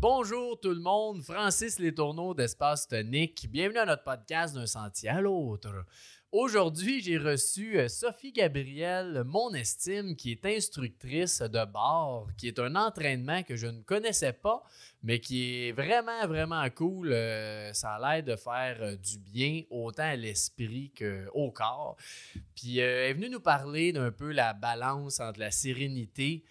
Bonjour tout le monde, Francis Letourneau d'Espace Tonique. Bienvenue à notre podcast d'un sentier à l'autre. Aujourd'hui, j'ai reçu euh, Sophie Gabrielle, mon estime, qui est instructrice de bar, qui est un entraînement que je ne connaissais pas, mais qui est vraiment, vraiment cool. Euh, ça a l'air de faire euh, du bien autant à l'esprit qu'au corps. Puis elle est venue nous parler d'un peu la balance entre la sérénité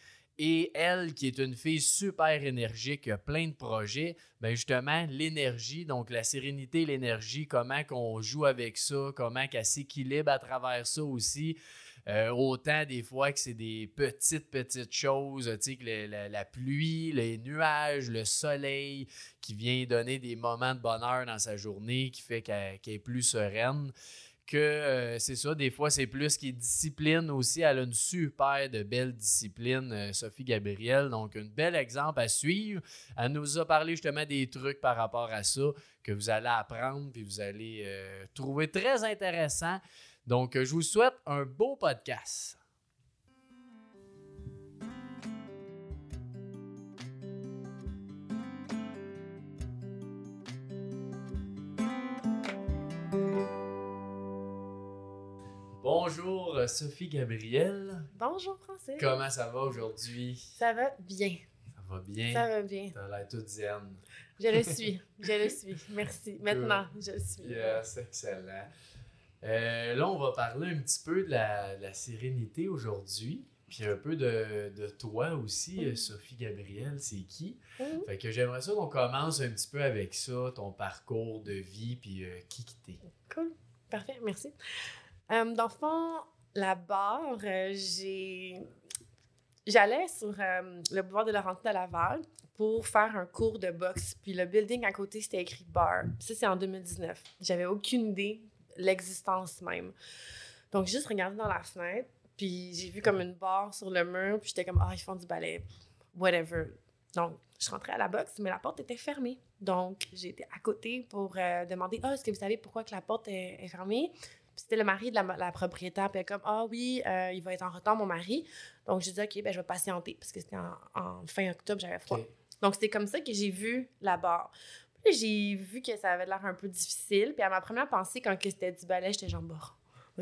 et elle, qui est une fille super énergique, plein de projets, ben justement, l'énergie, donc la sérénité, l'énergie, comment qu'on joue avec ça, comment qu'elle s'équilibre à travers ça aussi. Euh, autant des fois que c'est des petites, petites choses, tu sais, que la, pluie, les nuages, le soleil qui vient donner des moments de bonheur dans sa journée, qui fait qu'elle est plus sereine que euh, c'est ça, des fois, c'est plus qui discipline aussi. Elle a une super de belle discipline, euh, Sophie Gabrielle. Donc, un bel exemple à suivre. Elle nous a parlé justement des trucs par rapport à ça que vous allez apprendre puis vous allez euh, trouver très intéressant. Donc, je vous souhaite un beau podcast. Bonjour euh, Sophie Gabrielle. Bonjour Francis. Comment ça va aujourd'hui? Ça va bien. Ça va bien? Ça va bien. T'as l'air toute zen. Je le suis. je le suis. Merci. Maintenant, je le suis. Yes, excellent. Euh, là, on va parler un petit peu de la, sérénité aujourd'hui. Puis un peu de, de, toi aussi, euh, Sophie Gabrielle, c'est qui? Mm-hmm. Fait que j'aimerais ça qu'on commence un petit peu avec ça, ton parcours de vie, puis qui qui t'es. Cool. Parfait, merci. Euh, dans le fond, la barre, euh, j'ai... J'allais sur euh, le boulevard de Laurentine à Laval pour faire un cours de boxe. Puis le building à côté, c'était écrit bar. Ça, c'est en 2019. J'avais aucune idée l'existence même. Donc, j'ai juste regardé dans la fenêtre, puis j'ai vu comme une barre sur le mur, puis j'étais comme, ah, ils font du ballet, whatever. Donc, je rentrais à la boxe, mais la porte était fermée. Donc, j'étais à côté pour demander, ah, est-ce que vous savez pourquoi que la porte est fermée? C'était le mari de la, propriétaire. Puis elle comme, ah oui, euh, il va être en retard, mon mari. Donc, j'ai dit, OK, ben, je vais patienter parce que c'était en, fin octobre, j'avais froid. Donc, c'était comme ça que j'ai vu la barre. Puis j'ai vu que ça avait l'air un peu difficile. Puis à ma première pensée, quand c'était du ballet, j'étais genre, bon,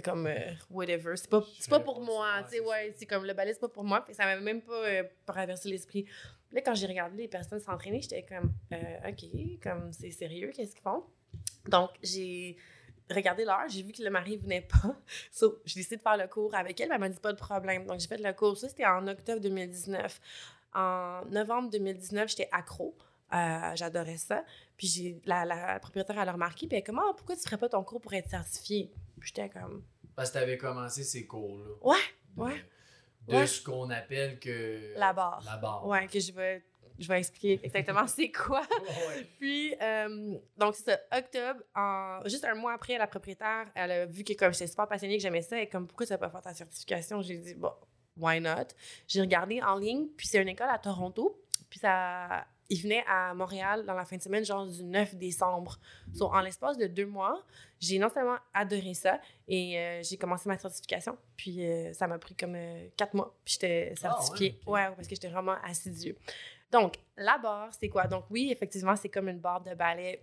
comme, euh, whatever. C'est pas, pas pour moi. Tu sais, ouais, c'est comme le ballet, c'est pas pour moi. Puis ça m'avait même pas euh, traversé l'esprit. Là, quand j'ai regardé les personnes s'entraîner, j'étais comme, OK, comme, c'est sérieux, qu'est-ce qu'ils font? Donc, j'ai regardé l'heure, j'ai vu que le mari venait pas. So, j'ai décidé de faire le cours avec elle, mais elle m'a dit pas de problème. Donc, j'ai fait le cours. Ça, c'était en octobre 2019. En novembre 2019, j'étais accro. Euh, j'adorais ça. Puis j'ai, la, propriétaire, elle a remarqué, puis elle comme, ah, pourquoi tu ferais pas ton cours pour être certifié? Puis j'étais comme. Parce que tu avais commencé ces cours-là. Ouais, ouais. De ce qu'on appelle que. La barre. La barre. Ouais, que je vais je vais expliquer exactement c'est quoi. Puis, euh, donc, c'est ça, octobre, en, juste un mois après, la propriétaire, elle a vu que comme j'étais super passionnée, que j'aimais ça, et comme pourquoi tu n'as pas fait ta certification? J'ai dit, bon, why not? J'ai regardé en ligne, puis c'est une école à Toronto, puis ça, il venait à Montréal dans la fin de semaine, genre du 9 décembre. Donc, en l'espace de deux mois, j'ai non seulement adoré ça, et euh, j'ai commencé ma certification, puis euh, ça m'a pris comme quatre mois, puis j'étais ah, certifiée. ouais, parce que j'étais vraiment assidue. Donc, la barre, c'est quoi? Donc, oui, effectivement, c'est comme une barre de ballet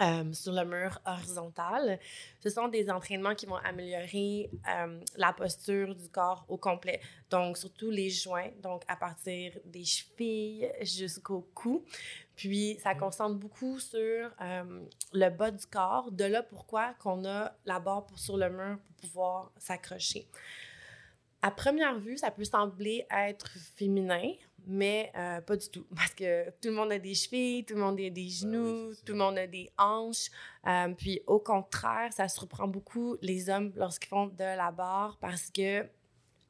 euh, sur le mur horizontal. Ce sont des entraînements qui vont améliorer euh, la posture du corps au complet. Donc, surtout les joints, donc à partir des chevilles jusqu'au cou. Puis, ça concentre beaucoup sur euh, le bas du corps. De là, pourquoi qu'on a la barre sur le mur pour pouvoir s'accrocher. À première vue, ça peut sembler être féminin, mais euh, pas du tout. Parce que tout le monde a des chevilles, tout le monde a des ben genoux, tout le monde a des hanches. Euh, puis au contraire, ça surprend beaucoup les hommes lorsqu'ils font de la barre parce que,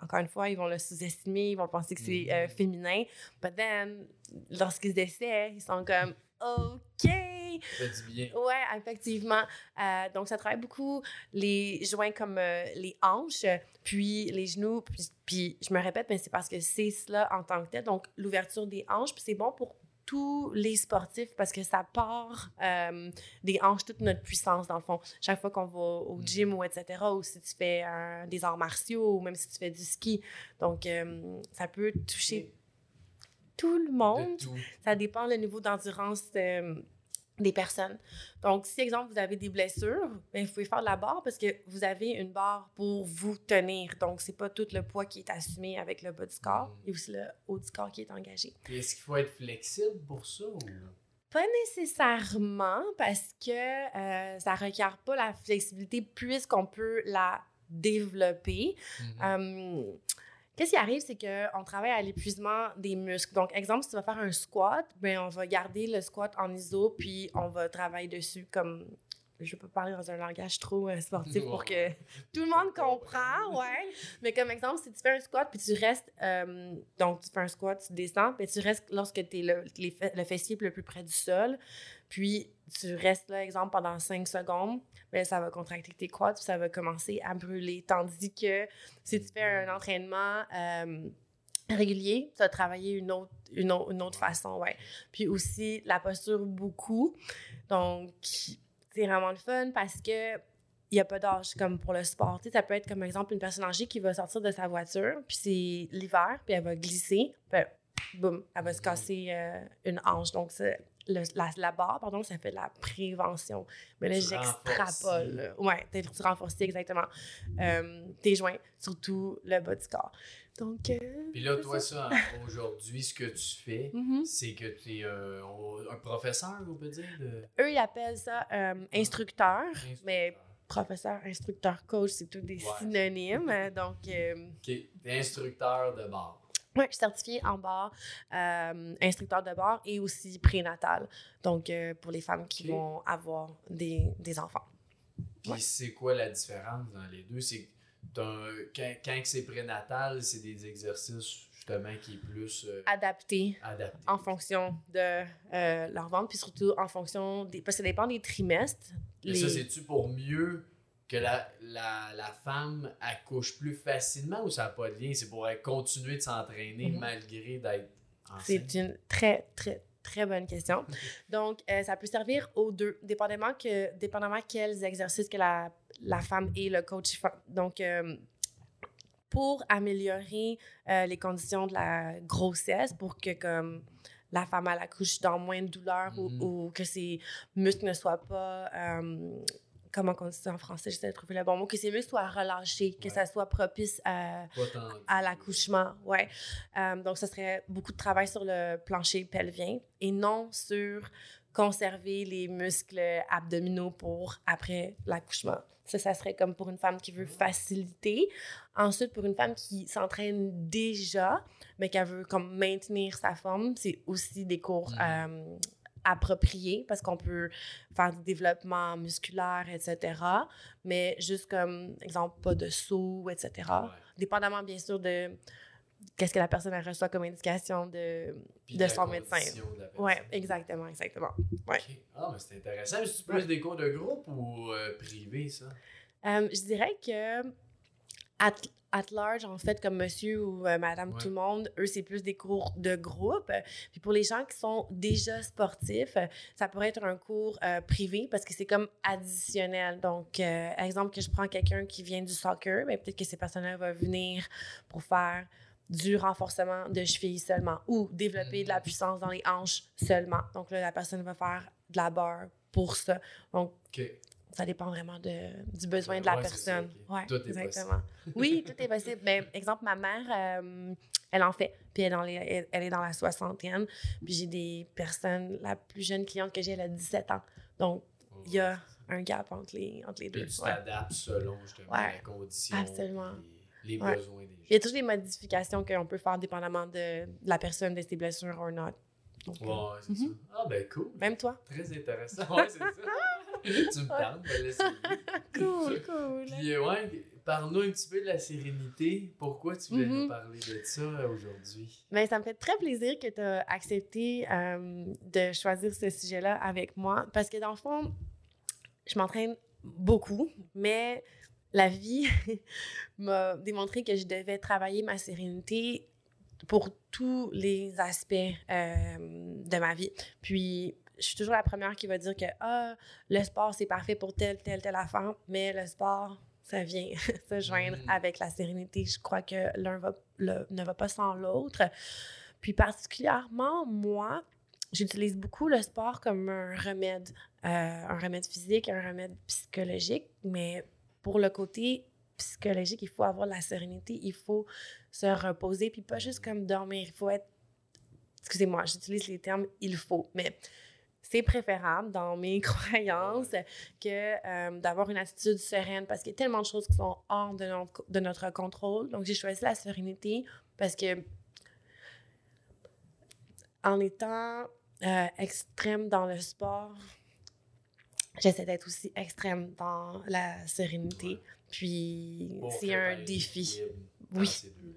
encore une fois, ils vont le sous-estimer, ils vont penser que c'est euh, mm-hmm. féminin. But then, lorsqu'ils essaient, ils sont comme OK! Ça fait du bien. Ouais, effectivement. Euh, donc, ça travaille beaucoup les joints comme euh, les hanches, puis les genoux. Puis, je me répète, mais c'est parce que c'est cela en tant que tel. Donc, l'ouverture des hanches, puis c'est bon pour tous les sportifs parce que ça part euh, des hanches toute notre puissance dans le fond. Chaque fois qu'on va au mm. gym ou etc. ou si tu fais des arts martiaux ou même si tu fais du ski. Donc ça peut toucher tout le monde. Tout. Ça dépend le niveau d'endurance des personnes. Donc, si, exemple, vous avez des blessures, ben, vous pouvez faire de la barre parce que vous avez une barre pour vous tenir. Donc, c'est pas tout le poids qui est assumé avec le bas du corps. Il y a aussi le haut du corps qui est engagé. Est-ce qu'il faut être flexible pour ça? Ou... Pas nécessairement parce que euh, ça requiert pas la flexibilité puisqu'on peut la développer. Mhm. Euh, Qu'est-ce qui arrive, c'est qu'on travaille à l'épuisement des muscles. Donc, exemple, si tu vas faire un squat, ben, on va garder le squat en iso, puis on va travailler dessus comme. Je ne peux pas parler dans un langage trop euh, sportif pour que tout le monde comprend, ouais. Mais comme exemple, si tu fais un squat, puis tu restes. euh, donc, tu fais un squat, tu descends, puis tu restes lorsque tu es le, les le fessier le plus près du sol. Puis, tu restes là, exemple, pendant 5 secondes. ben, ça va contracter tes quads, puis ça va commencer à brûler. Tandis que si tu fais un entraînement euh, régulier, tu vas travailler une autre, une autre, une autre façon, ouais. Puis aussi, la posture beaucoup. Donc, c'est vraiment le fun parce que il n'y a pas d'âge comme pour le sport. Ça peut être comme exemple une personne âgée qui va sortir de sa voiture, puis c'est l'hiver, puis elle va glisser, puis boum, elle va se casser euh, une hanche. Donc, le- la, la barre, pardon, ça fait de la prévention. Mais là, j'extrapole. Ouais, tu renforces exactement euh, tes joints, surtout le bas du corps. Donc, euh, Puis là, toi, ça. aujourd'hui, ce que tu fais, Mhm. c'est que tu es un professeur, on peut dire, de Eux, ils appellent ça euh, instructeur, mais professeur, instructeur, coach, c'est tous des Ouais. synonymes. Donc, euh, Ok, t'es instructeur de bar. Ouais, je suis certifiée en bar, euh, instructeur de bar et aussi prénatal. Donc, euh, pour les femmes qui vont avoir des, des enfants. Puis Ouais. c'est quoi la différence dans les deux? C'est quand, quand c'est prénatal, c'est des exercices justement qui est plus euh, Adapté adaptés. en fonction de euh, leur ventre, puis surtout en fonction des. Parce que ça dépend des trimestres. Mais ça, c'est-tu pour mieux que la, la, la femme accouche plus facilement ou ça n'a pas de lien? C'est pour elle continuer de s'entraîner Mhm. malgré d'être enceinte? C'est une très, très, très bonne question. Donc, euh, ça peut servir aux deux, dépendamment, que, dépendamment quels exercices que la, la femme et le coach font. Donc, euh, pour améliorer euh, les conditions de la grossesse, pour que comme la femme elle accouche dans moins de douleur ou- Mhm. ou, que ses muscles ne soient pas comment on dit ça en français j'essaie de trouver le bon mot que ses muscles soient relâchés que Ouais. ça soit propice à, l'accouchement, ouais. Euh, donc, ce serait beaucoup de travail sur le plancher pelvien et non sur conserver les muscles abdominaux pour après l'accouchement. Ça, ça serait comme pour une femme qui veut faciliter. Ensuite, pour une femme qui s'entraîne déjà, mais qui veut comme maintenir sa forme, c'est aussi des cours Mhm. euh, appropriés parce qu'on peut faire du développement musculaire, etc. Mais juste comme, exemple, pas de saut, etc Ouais. dépendamment bien sûr de qu'est-ce que la personne elle reçoit comme indication de Puis de son médecin. ouais exactement exactement ouais. Ah, mais c'est intéressant. C'est plus des cours de groupe ou euh, privé, ça? Euh, je dirais que at, large en fait comme monsieur ou euh, madame Ouais. tout le monde eux c'est plus des cours de groupe puis pour les gens qui sont déjà sportifs ça pourrait être un cours euh, privé parce que c'est comme additionnel donc euh, exemple que je prends quelqu'un qui vient du soccer mais peut-être que ces personnes-là vont venir pour faire du renforcement de cheville seulement ou développer de la Mhm. puissance dans les hanches seulement. Donc là, la personne va faire de la barre pour ça. Donc. Ça dépend vraiment de, du besoin Ouais, de la ouais, personne. Ouais, Tout est exactement. Oui, tout est possible. Ben, exemple, ma mère, euh, elle en fait. Puis elle, est dans les- elle- elle est dans la soixantaine. Puis j'ai des personnes, la plus jeune cliente que j'ai, elle a 17 ans. Donc, il y a un gap entre les, entre les deux. Puis tu t'adaptes selon justement la condition. Absolument. Les besoins des gens. Il y a toujours des modifications qu'on peut faire dépendamment de, de la personne, de ses blessures ou non. Donc, euh, Ouais, c'est Mhm. ça. Ah, ben cool. Même toi. Très intéressant. Ouais, c'est ça. tu me parles, l'essayer. Cool, cool. Puis, euh, ouais, parle-nous un petit peu de la sérénité. Pourquoi tu voulais nous Mhm. parler de ça euh, aujourd'hui? Mais ça me fait très plaisir que tu as accepté euh, de choisir ce sujet-là avec moi parce que dans le fond, je m'entraîne beaucoup, mais la vie m'a démontré que je devais travailler ma sérénité pour tous les aspects euh, de ma vie. Puis, je suis toujours la première qui va dire que ah, le sport, c'est parfait pour telle, telle, telle affaire, mais le sport, ça vient se joindre Mhm. avec la sérénité. Je crois que l'un va, le- ne va pas sans l'autre. Puis particulièrement, moi, j'utilise beaucoup le sport comme un remède, euh, un remède physique, un remède psychologique, mais pour le côté psychologique, il faut avoir la sérénité, il faut se reposer, puis pas juste comme dormir, il faut être, excusez-moi, j'utilise les termes il faut, mais c'est préférable dans mes croyances que euh, d'avoir une attitude sereine parce qu'il y a tellement de choses qui sont hors de notre, de notre contrôle. Donc, j'ai choisi la sérénité parce que en étant euh, extrême dans le sport, j'essaie d'être aussi extrême dans la sérénité. Puis c'est un défi. Oui,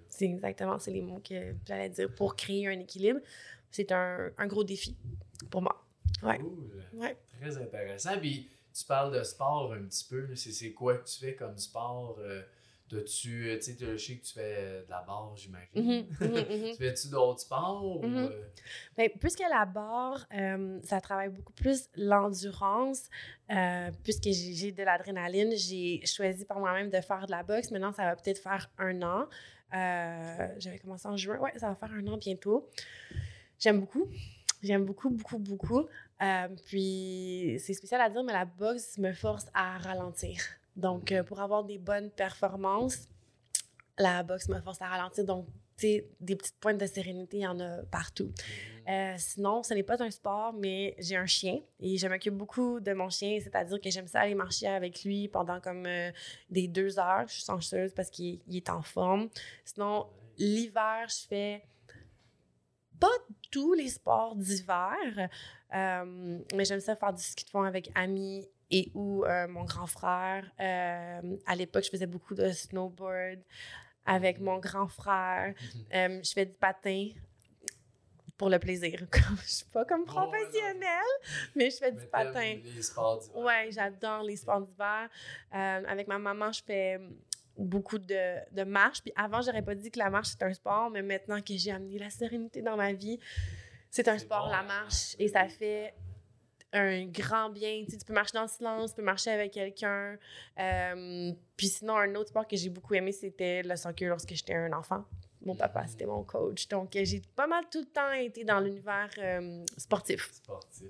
c'est exactement, c'est les mots que j'allais dire. Pour créer un équilibre, c'est un, un, gros défi pour moi. Ouais. ouais. Très intéressant. Puis tu parles de sport un petit peu. C'est quoi que tu fais comme sport? Euh, tu euh, sais, je sais que tu fais euh, de la barre, j'imagine. Mhm, mhm, mhm. tu fais-tu d'autres sports? Euh? Ben, puisque la barre, ça travaille beaucoup plus l'endurance, puisque j'ai de l'adrénaline, j'ai choisi par moi-même de faire de la boxe. Maintenant, ça va peut-être faire un an. J'avais commencé en juin. Ouais, ça va faire un an bientôt. J'aime beaucoup. J'aime beaucoup, beaucoup, beaucoup. Puis, c'est spécial à dire, mais la boxe me force à ralentir. Donc, euh, pour avoir des bonnes performances, la boxe me force à ralentir. Donc, tu sais, des petites pointes de sérénité, il y en a partout. Mm-hmm. Euh, sinon, ce n'est pas un sport, mais j'ai un chien et je m'occupe beaucoup de mon chien, c'est-à-dire que j'aime ça aller marcher avec lui pendant comme euh, des deux heures. Je suis chanceuse parce qu'il est en forme. Sinon, l'hiver, je fais pas tous les sports d'hiver, mais j'aime ça faire du ski de fond avec amis et où euh, mon grand frère, euh, à l'époque, je faisais beaucoup de snowboard avec mon grand frère. Euh, je fais du patin pour le plaisir. je suis pas comme professionnelle, mais je fais du patin. Les sports d'hiver. Ouais, j'adore les sports d'hiver. avec ma maman, je fais beaucoup de, de marche. Puis avant, j'aurais pas dit que la marche, c'est un sport, mais maintenant que j'ai amené la sérénité dans ma vie, c'est un sport, la marche. Et ça fait un grand bien. Tu, peux marcher dans le silence, tu peux marcher avec quelqu'un. Euh, puis sinon, un autre sport que j'ai beaucoup aimé, c'était le soccer lorsque j'étais un enfant. Mon papa, c'était mon coach. Donc, j'ai pas mal tout le temps été dans l'univers euh, sportif. Sportif.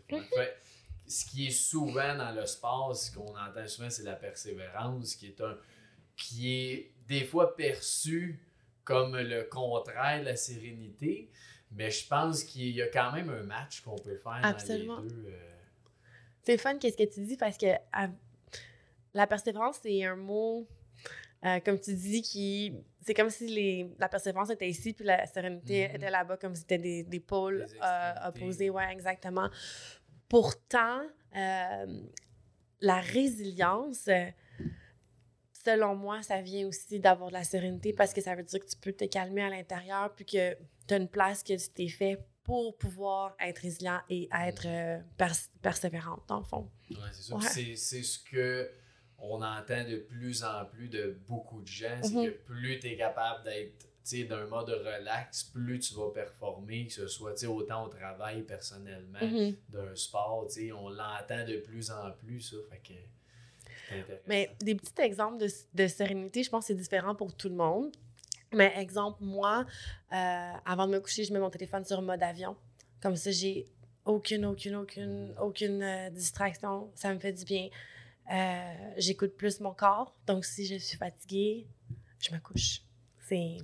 ce qui est souvent dans le sport, ce qu'on entend souvent, c'est la persévérance, qui est un qui est des fois perçu comme le contraire de la sérénité. Mais je pense qu'il y a quand même un match qu'on peut faire Absolument. dans les deux. Euh, c'est fun qu'est-ce que tu dis parce que la persévérance, c'est un mot, euh, comme tu dis, qui. C'est comme si les, la persévérance était ici, puis la sérénité mm-hmm. était là-bas, comme si c'était des, des, pôles euh, opposés. Ouais, exactement. Pourtant, la résilience, selon moi, ça vient aussi d'avoir de la sérénité parce que ça veut dire que tu peux te calmer à l'intérieur, puis que tu as une place que tu t'es fait pour pouvoir être résilient et être euh, persévérante, dans le fond. Oui, c'est ça. C'est ce que on entend de plus en plus de beaucoup de gens, c'est mm-hmm. que plus tu es capable d'être d'un mode relax, plus tu vas performer, que ce soit autant au travail, personnellement, mm-hmm. d'un sport. On l'entend de plus en plus, ça. Fait que, Mais des petits exemples de, de sérénité, je pense que c'est différent pour tout le monde. Mais exemple, moi, euh, avant de me coucher, je mets mon téléphone sur mode avion. Comme ça, j'ai aucune, aucune, aucune, aucune euh, distraction. Ça me fait du bien. Euh, j'écoute plus mon corps. Donc, si je suis fatiguée, je me couche. C'est,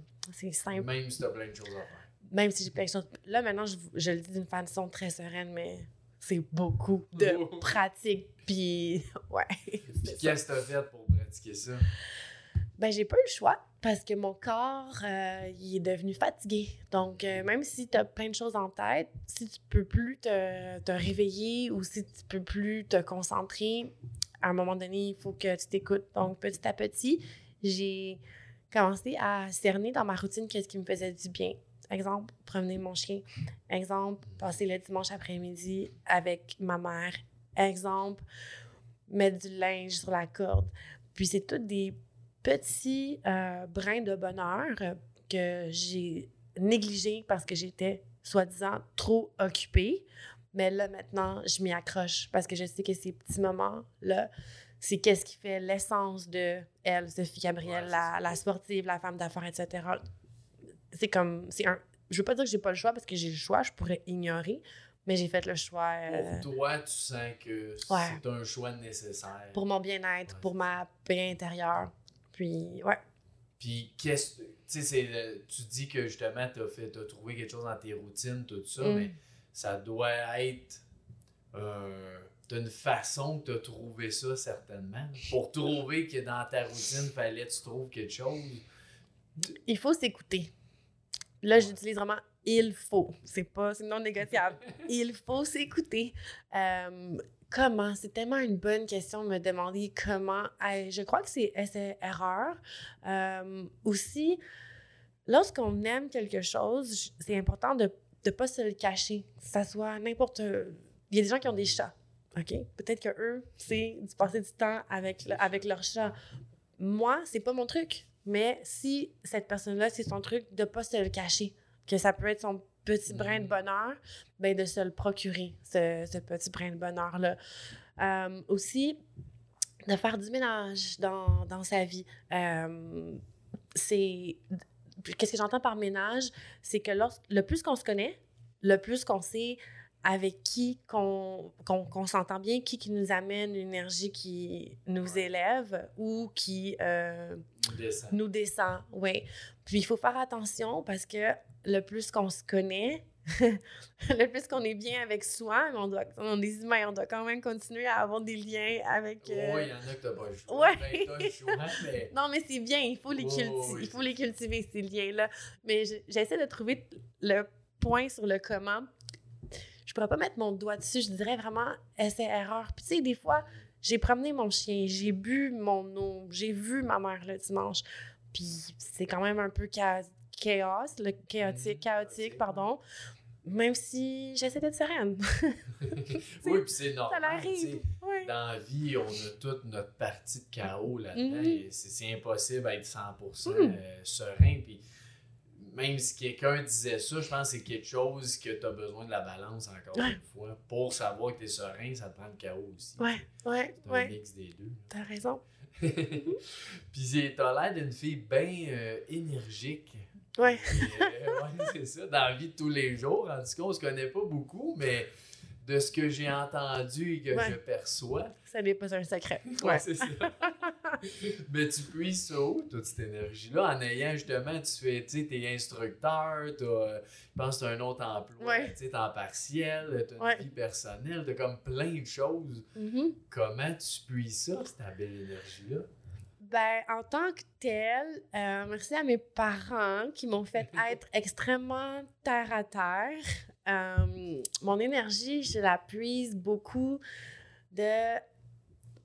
simple. Même si tu as plein de choses à faire. Même si j'ai plein de choses. Là, maintenant, je, je le dis d'une façon très sereine, mais c'est beaucoup de pratique. Puis, ouais. qu'est-ce que tu as fait pour pratiquer ça? Ben, j'ai pas eu le choix parce que mon corps, euh, il est devenu fatigué. Donc, euh, même si tu as plein de choses en tête, si tu peux plus te, te, réveiller ou si tu peux plus te concentrer, à un moment donné, il faut que tu t'écoutes. Donc, petit à petit, j'ai commencé à cerner dans ma routine qu'est-ce qui me faisait du bien. Exemple, promener mon chien. Exemple, passer le dimanche après-midi avec ma mère. Exemple, mettre du linge sur la corde. Puis c'est toutes des petit euh, brin de bonheur que j'ai négligé parce que j'étais soi-disant trop occupée. Mais là, maintenant, je m'y accroche parce que je sais que ces petits moments-là, c'est qu'est-ce qui fait l'essence de elle, Sophie Gabrielle, la, la, sportive, la femme d'affaires, etc. C'est comme, c'est un, je veux pas dire que j'ai pas le choix parce que j'ai le choix, je pourrais ignorer, mais j'ai fait le choix. euh, Pour toi, tu sens que Ouais. c'est un choix nécessaire. pour mon bien-être, Ouais, pour ma paix intérieure. Puis, ouais. Puis, qu'est-ce tu sais, tu dis que justement, tu as, fait, t'as trouvé quelque chose dans tes routines, tout ça, Mm. mais ça doit être. Euh, d'une façon que tu as trouvé ça, certainement. Pour trouver que dans ta routine, fallait que tu trouves quelque chose. Il faut s'écouter. Là, j'utilise vraiment il faut. C'est pas, c'est non négociable. il faut s'écouter. Euh, comment? C'est tellement une bonne question de me demander comment. Euh, je crois que c'est essai-erreur. Euh, aussi, lorsqu'on aime quelque chose, c'est important de ne pas se le cacher. Que ça soit n'importe. Il y a des gens qui ont des chats. OK? Peut-être que eux, c'est de passer du temps avec, le- avec leur chat. Moi, c'est pas mon truc. Mais si cette personne-là, c'est son truc, de pas se le cacher, que ça peut être son petit brin de bonheur, ben de se le procurer, ce, ce petit brin de bonheur-là. Euh, aussi, de faire du ménage dans, dans sa vie. Euh, c'est. Qu'est-ce que j'entends par ménage? C'est que lorsque, le plus qu'on se connaît, le plus qu'on sait avec qui qu'on qu'on s'entend bien, qui, qui nous amène une énergie qui nous élève ou qui euh, Descend. nous descend. Oui. Puis il faut faire attention parce que le plus qu'on se connaît, le plus qu'on est bien avec soi, mais on, doit, on est humain, on doit quand même continuer à avoir des liens avec. euh, Oui, il y en a que t'as pas. Ouais. Ben, mais. Non, mais c'est bien, il faut les, culti- ouais, ouais, il faut les cultiver, ces liens-là. Mais je- j'essaie de trouver le point sur le comment. Je pourrais pas mettre mon doigt dessus, je dirais vraiment essai-erreur. Puis tu sais, des fois, j'ai promené mon chien, j'ai bu mon eau, j'ai vu ma mère le dimanche. Puis c'est quand même un peu cha- chaos, le chaotique, Mhm, chaotique, pardon. Même si j'essaie d'être sereine. oui, puis c'est Ça normal. sais. Ouais. Dans la vie, on a toute notre partie de chaos là-dedans. Et C'est c'est impossible d'être 100% Mhm. euh, serein. Puis même si quelqu'un disait ça, je pense que c'est quelque chose que tu as besoin de la balance encore Ouais. une fois. Pour savoir que tu es serein, ça te prend le chaos aussi. Ouais, ouais, C'est un ouais. mix des deux. T'as raison. Puis t'as l'air d'une fille bien euh, énergique. Ouais. Euh, ouais, c'est ça, dans la vie de tous les jours. En tout cas, on se connaît pas beaucoup, mais de ce que j'ai entendu et que Ouais. je perçois, Ça n'est pas un secret. ouais, c'est ça. mais tu puisses ça où, toute cette énergie-là, en ayant justement, tu fais, tu sais, t'es instructeur, t'as, je pense t'as un autre emploi, Ouais. tu sais, t'es en partiel, t'as une Ouais. vie personnelle, t'as comme plein de choses. Mhm. Comment tu puisses ça, cette belle énergie-là? Ben, en tant que tel, euh, merci à mes parents qui m'ont fait être extrêmement terre à terre. Euh, mon énergie, je la puise beaucoup de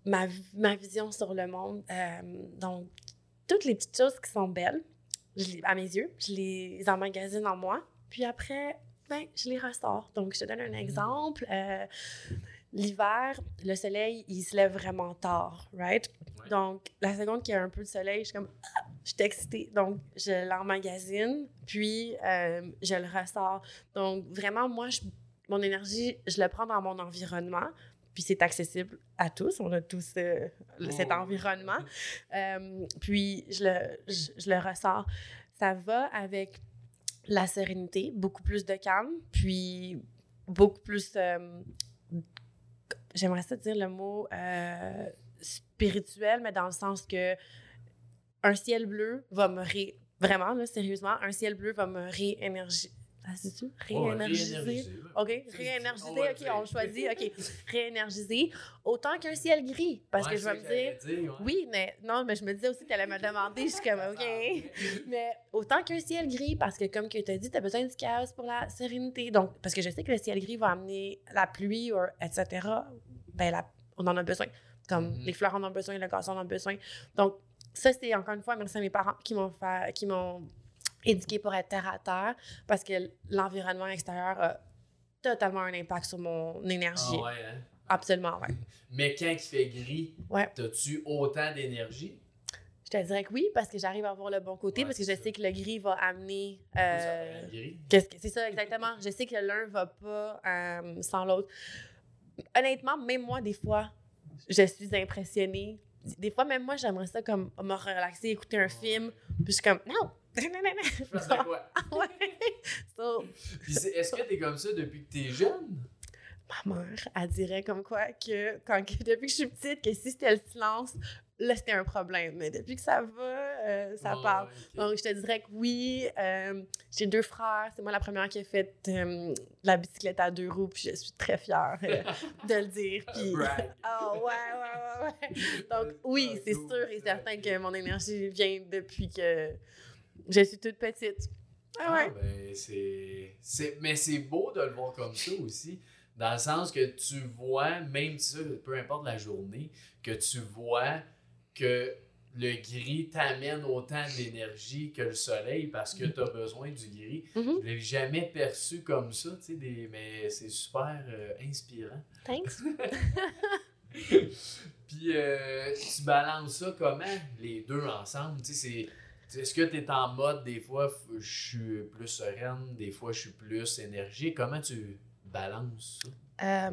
ma, ma vision sur le monde. Euh, donc, toutes les petites choses qui sont belles, je les- à mes yeux, je les emmagasine en moi. Puis après, ben, je les ressors. Donc, je te donne un exemple. Euh, L'hiver, le soleil, il se lève vraiment tard, right? Ouais. Donc, la seconde qu'il y a un peu de soleil, je suis comme, ah, je suis excitée. Donc, je l'emmagasine, puis euh, je le ressors. Donc, vraiment, moi, je- mon énergie, je le prends dans mon environnement, puis c'est accessible à tous. On a tous euh, cet Oh. environnement. Euh, puis, je le, je, je le ressors. Ça va avec la sérénité, beaucoup plus de calme, puis beaucoup plus. euh, J'aimerais ça dire le mot spirituel, mais dans le sens que un ciel bleu va me ré... Vraiment, là, sérieusement, un ciel bleu va me réénergiser. C'est-tu? Oh, Réénergiser? OK, réénergiser, OK, on choisit, OK. Réénergiser autant qu'un ciel gris. Parce Ouais, que je vais me dire, ouais. oui, mais non, mais je me disais aussi que tu allais me demander, je suis comme, OK. Mais autant qu'un ciel gris, parce que comme tu as dit, tu as besoin du chaos pour la sérénité. Donc, parce que je sais que le ciel gris va amener la pluie, ou, etc. Ben, la- on en a besoin. Comme Mhm. les fleurs en ont besoin, le gazon en a besoin. Donc, ça, c'est encore une fois, merci à mes parents qui m'ont fait, qui m'ont éduqué pour être terre à terre, parce que l'environnement extérieur a totalement un impact sur mon énergie. Ah ouais, hein? Absolument, ouais. Mais quand il fait gris, Ouais. t'as-tu autant d'énergie? Je te dirais que oui, parce que j'arrive à voir le bon côté, Ouais, parce que je ça. sais que le gris va amener. Euh, qu'est-ce que- c'est ça, exactement. je sais que l'un va pas euh, sans l'autre. Honnêtement, même moi, des fois, je suis impressionnée. Des fois, même moi, j'aimerais ça comme me relaxer, écouter un film. Puis je suis comme, non, Je pense à quoi? ouais. So, Puis c'est- est-ce que t'es comme ça depuis que t'es jeune? ma mère, elle dirait comme quoi que, quand, que depuis que je suis petite, que si c'était le silence, là, c'était un problème. Mais depuis que ça va, euh, ça Ouais, parle. ouais, ok. Donc, je te dirais que oui. euh, j'ai deux frères. C'est moi la première qui a fait euh, la bicyclette à deux roues. Puis je suis très fière euh, de le dire. Puis... Oh, ouais, ouais, ouais, ouais. Donc, oui, c'est sûr et certain que mon énergie vient depuis que je suis toute petite. Ah Ah, ouais. ben, c'est, c'est- Mais c'est beau de le voir comme ça aussi. Dans le sens que tu vois, même ça, peu importe la journée, que tu vois que le gris t'amène autant d'énergie que le soleil parce que tu as besoin du gris. Mhm. Je l'ai jamais perçu comme ça, tu sais, des... mais c'est super euh, inspirant. Thanks. Puis euh, tu balances ça comment, les deux ensemble? Tu sais, c'est... Est-ce que tu es en mode, des fois, je suis plus sereine, des fois, je suis plus énergique? Comment tu balances ça?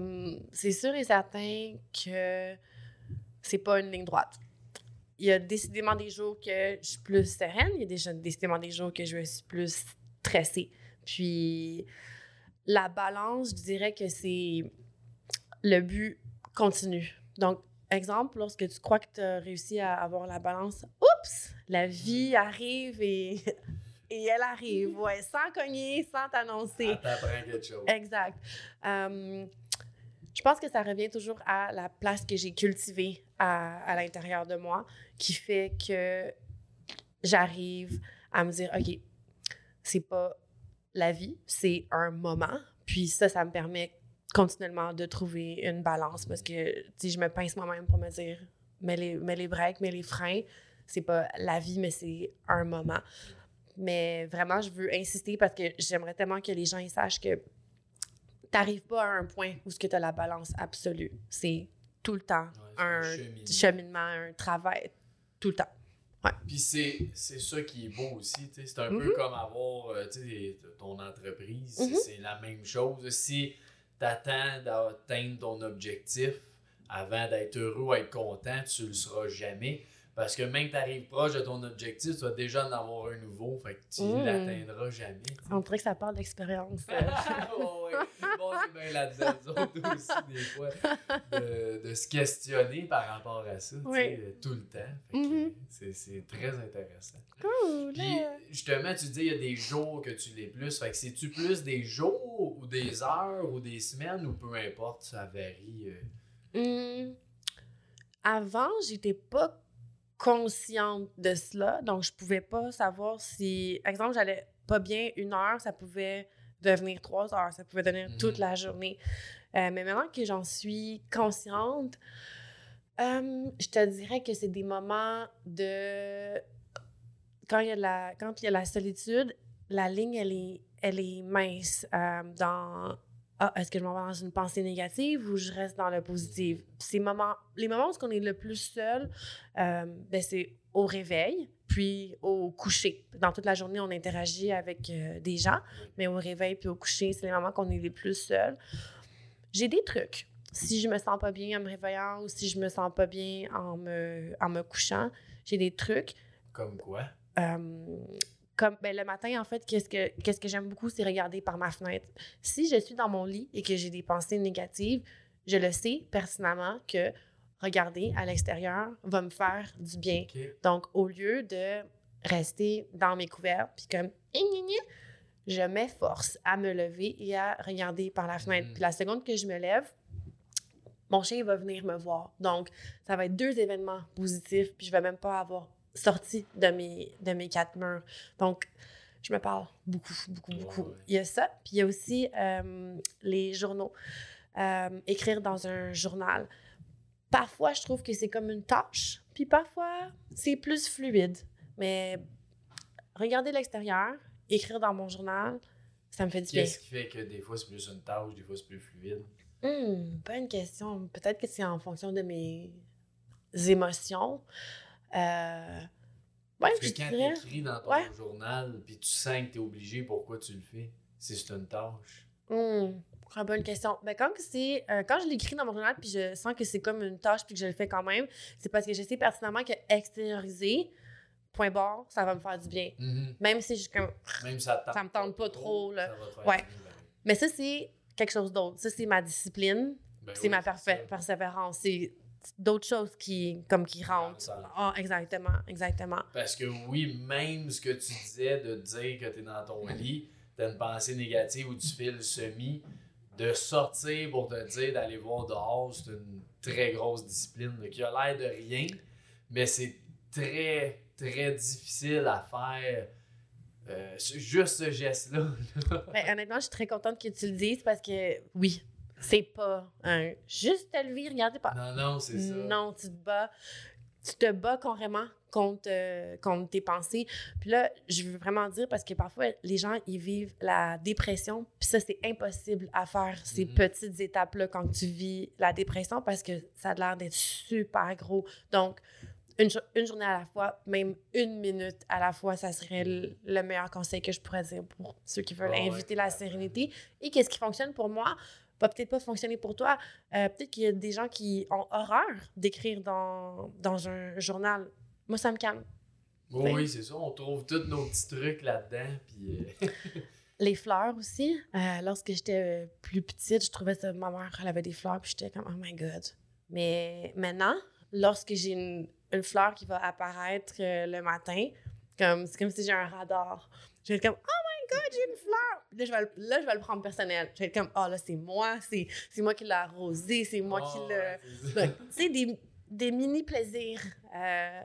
C'est sûr et certain que c'est pas une ligne droite. Il y a décidément des jours que je suis plus sereine, il y a déjà décidément des jours que je suis plus stressée. Puis la balance, je dirais que c'est le but continu. Donc, exemple, lorsque tu crois que tu as réussi à avoir la balance, oups, la vie arrive et, et elle arrive, ouais, sans cogner, sans t'annoncer. T'apprends quelque chose. Exact. Euh, je pense que ça revient toujours à la place que j'ai cultivée à, à l'intérieur de moi qui fait que j'arrive à me dire, OK, c'est pas la vie, c'est un moment. Puis ça, ça me permet continuellement de trouver une balance parce que, tu je me pince moi-même pour me dire, mets les, mets les breaks, mets les freins. C'est pas la vie, mais c'est un moment. Mais vraiment, je veux insister parce que j'aimerais tellement que les gens ils sachent que t'arrives pas à un point où tu as la balance absolue. C'est tout le temps Ouais, un cheminement. cheminement, un travail, tout le temps. Puis c'est, c'est ça qui est beau aussi. C'est un Mhm. peu comme avoir euh, ton entreprise. Mhm. C'est la même chose. Si tu attends d'atteindre ton objectif avant d'être heureux ou être content, tu le seras jamais. Parce que même que tu arrives proche de ton objectif, tu vas déjà en avoir un nouveau. Fait que tu Mhm. l'atteindras jamais. tu sais. On dirait que ça parle d'expérience. euh. Ouais, ouais. Bon, c'est bien là-dedans, aussi, des fois, de, de se questionner par rapport à ça, Oui. tout le temps. Mhm. c'est, très intéressant. Cool. Puis, justement, tu dis il y a des jours que tu l'es plus. Fait que c'est-tu plus des jours ou des heures ou des semaines ou peu importe, ça varie. euh? Hum, Avant, j'étais pas consciente de cela, donc je pouvais pas savoir si, exemple, j'allais pas bien une heure, ça pouvait devenir trois heures, ça pouvait devenir toute la journée. Euh, mais maintenant que j'en suis consciente, euh, je te dirais que c'est des moments de quand il y a de la quand il y a la solitude, la ligne elle est elle est mince euh, dans ah, est-ce que je m'en vais dans une pensée négative ou je reste dans le positif? Ces moments, les moments où on est le plus seul, euh, ben c'est au réveil, puis au coucher. Dans toute la journée, on interagit avec euh, des gens, mais au réveil puis au coucher, c'est les moments qu'on est les plus seuls. J'ai des trucs. Si je me sens pas bien en me réveillant ou si je me sens pas bien en me, en me couchant, j'ai des trucs. Comme quoi? Euh, comme ben, le matin, en fait, qu'est-ce que, qu'est-ce que j'aime beaucoup, c'est regarder par ma fenêtre. Si je suis dans mon lit et que j'ai des pensées négatives, je le sais pertinemment que regarder à l'extérieur va me faire du bien. Donc, au lieu de rester dans mes couverts, puis comme, je m'efforce à me lever et à regarder par la fenêtre. Mhm. Puis la seconde que je me lève, mon chien va venir me voir. Donc, ça va être deux événements positifs, puis je vais même pas avoir sorti de mes, de mes quatre murs. Donc, je me parle beaucoup, beaucoup, beaucoup. Ouais, ouais. Il y a ça, puis il y a aussi euh, les journaux. Euh, écrire dans un journal. Parfois, je trouve que c'est comme une tâche, puis parfois, c'est plus fluide. Mais regarder l'extérieur, écrire dans mon journal, ça me fait du bien. Qu'est-ce qui fait que des fois c'est plus une tâche, des fois c'est plus fluide? Hmm, bonne question. Peut-être que c'est en fonction de mes émotions. Euh... Ouais, Parce que quand dirais. tu écris dans ton Ouais. journal puis tu sens que tu es obligé, pourquoi tu le fais? Si c'est une tâche. Très bonne question. Ben, quand c'est euh, quand je l'écris dans mon journal puis je sens que c'est comme une tâche puis que je le fais quand même, c'est parce que je sais pertinemment que extérioriser point barre, ça va me faire du bien. Mhm. Même si je comme. Même ça, Ça me tente pas trop, là. Ouais. Mais ça, c'est quelque chose d'autre. Ça, c'est ma discipline. Ben c'est oui, ma persévérance. C'est d'autres choses qui, comme qui rentrent. Ah, exactement, exactement. Parce que oui, même ce que tu disais de dire que tu es dans ton lit, tu as une pensée négative ou tu files semi, de sortir pour te dire d'aller voir dehors, c'est une très grosse discipline là, qui a l'air de rien, mais c'est très, très difficile à faire. euh, juste ce geste-là. Ben, honnêtement, je suis très contente que tu le dises parce que oui, c'est pas un juste te lever, regardez pas. non, non, c'est ça. Non, tu te bats. Tu te bats carrément contre, euh, contre tes pensées. Puis là, je veux vraiment dire parce que parfois, les gens, ils vivent la dépression. Puis ça, c'est impossible à faire, ces Mhm. petites étapes-là, quand tu vis la dépression parce que ça a l'air d'être super gros. Donc, une, une journée à la fois, même une minute à la fois, ça serait le, le meilleur conseil que je pourrais dire pour ceux qui veulent ouais. inviter la sérénité. Et qu'est-ce qui fonctionne pour moi? Va peut-être pas fonctionner pour toi. Euh, peut-être qu'il y a des gens qui ont horreur d'écrire dans, dans un journal. Moi, ça me calme. Oui, oui, c'est ça. On trouve tous nos petits trucs là-dedans. Puis, euh, Les fleurs aussi. Euh, lorsque j'étais plus petite, je trouvais ça. Ma mère, elle avait des fleurs, puis j'étais comme, oh my God. Mais maintenant, lorsque j'ai une, une fleur qui va apparaître le matin, comme, c'est comme si j'ai un radar. Je vais être comme, oh my God, j'ai une fleur. Là je, vais, le- là, je vais le prendre personnel. Je vais être comme, oh là, c'est moi, c'est c'est moi qui l'ai arrosé, c'est moi qui oh, c'est ça. Ouais, tu sais, des, des mini-plaisirs euh,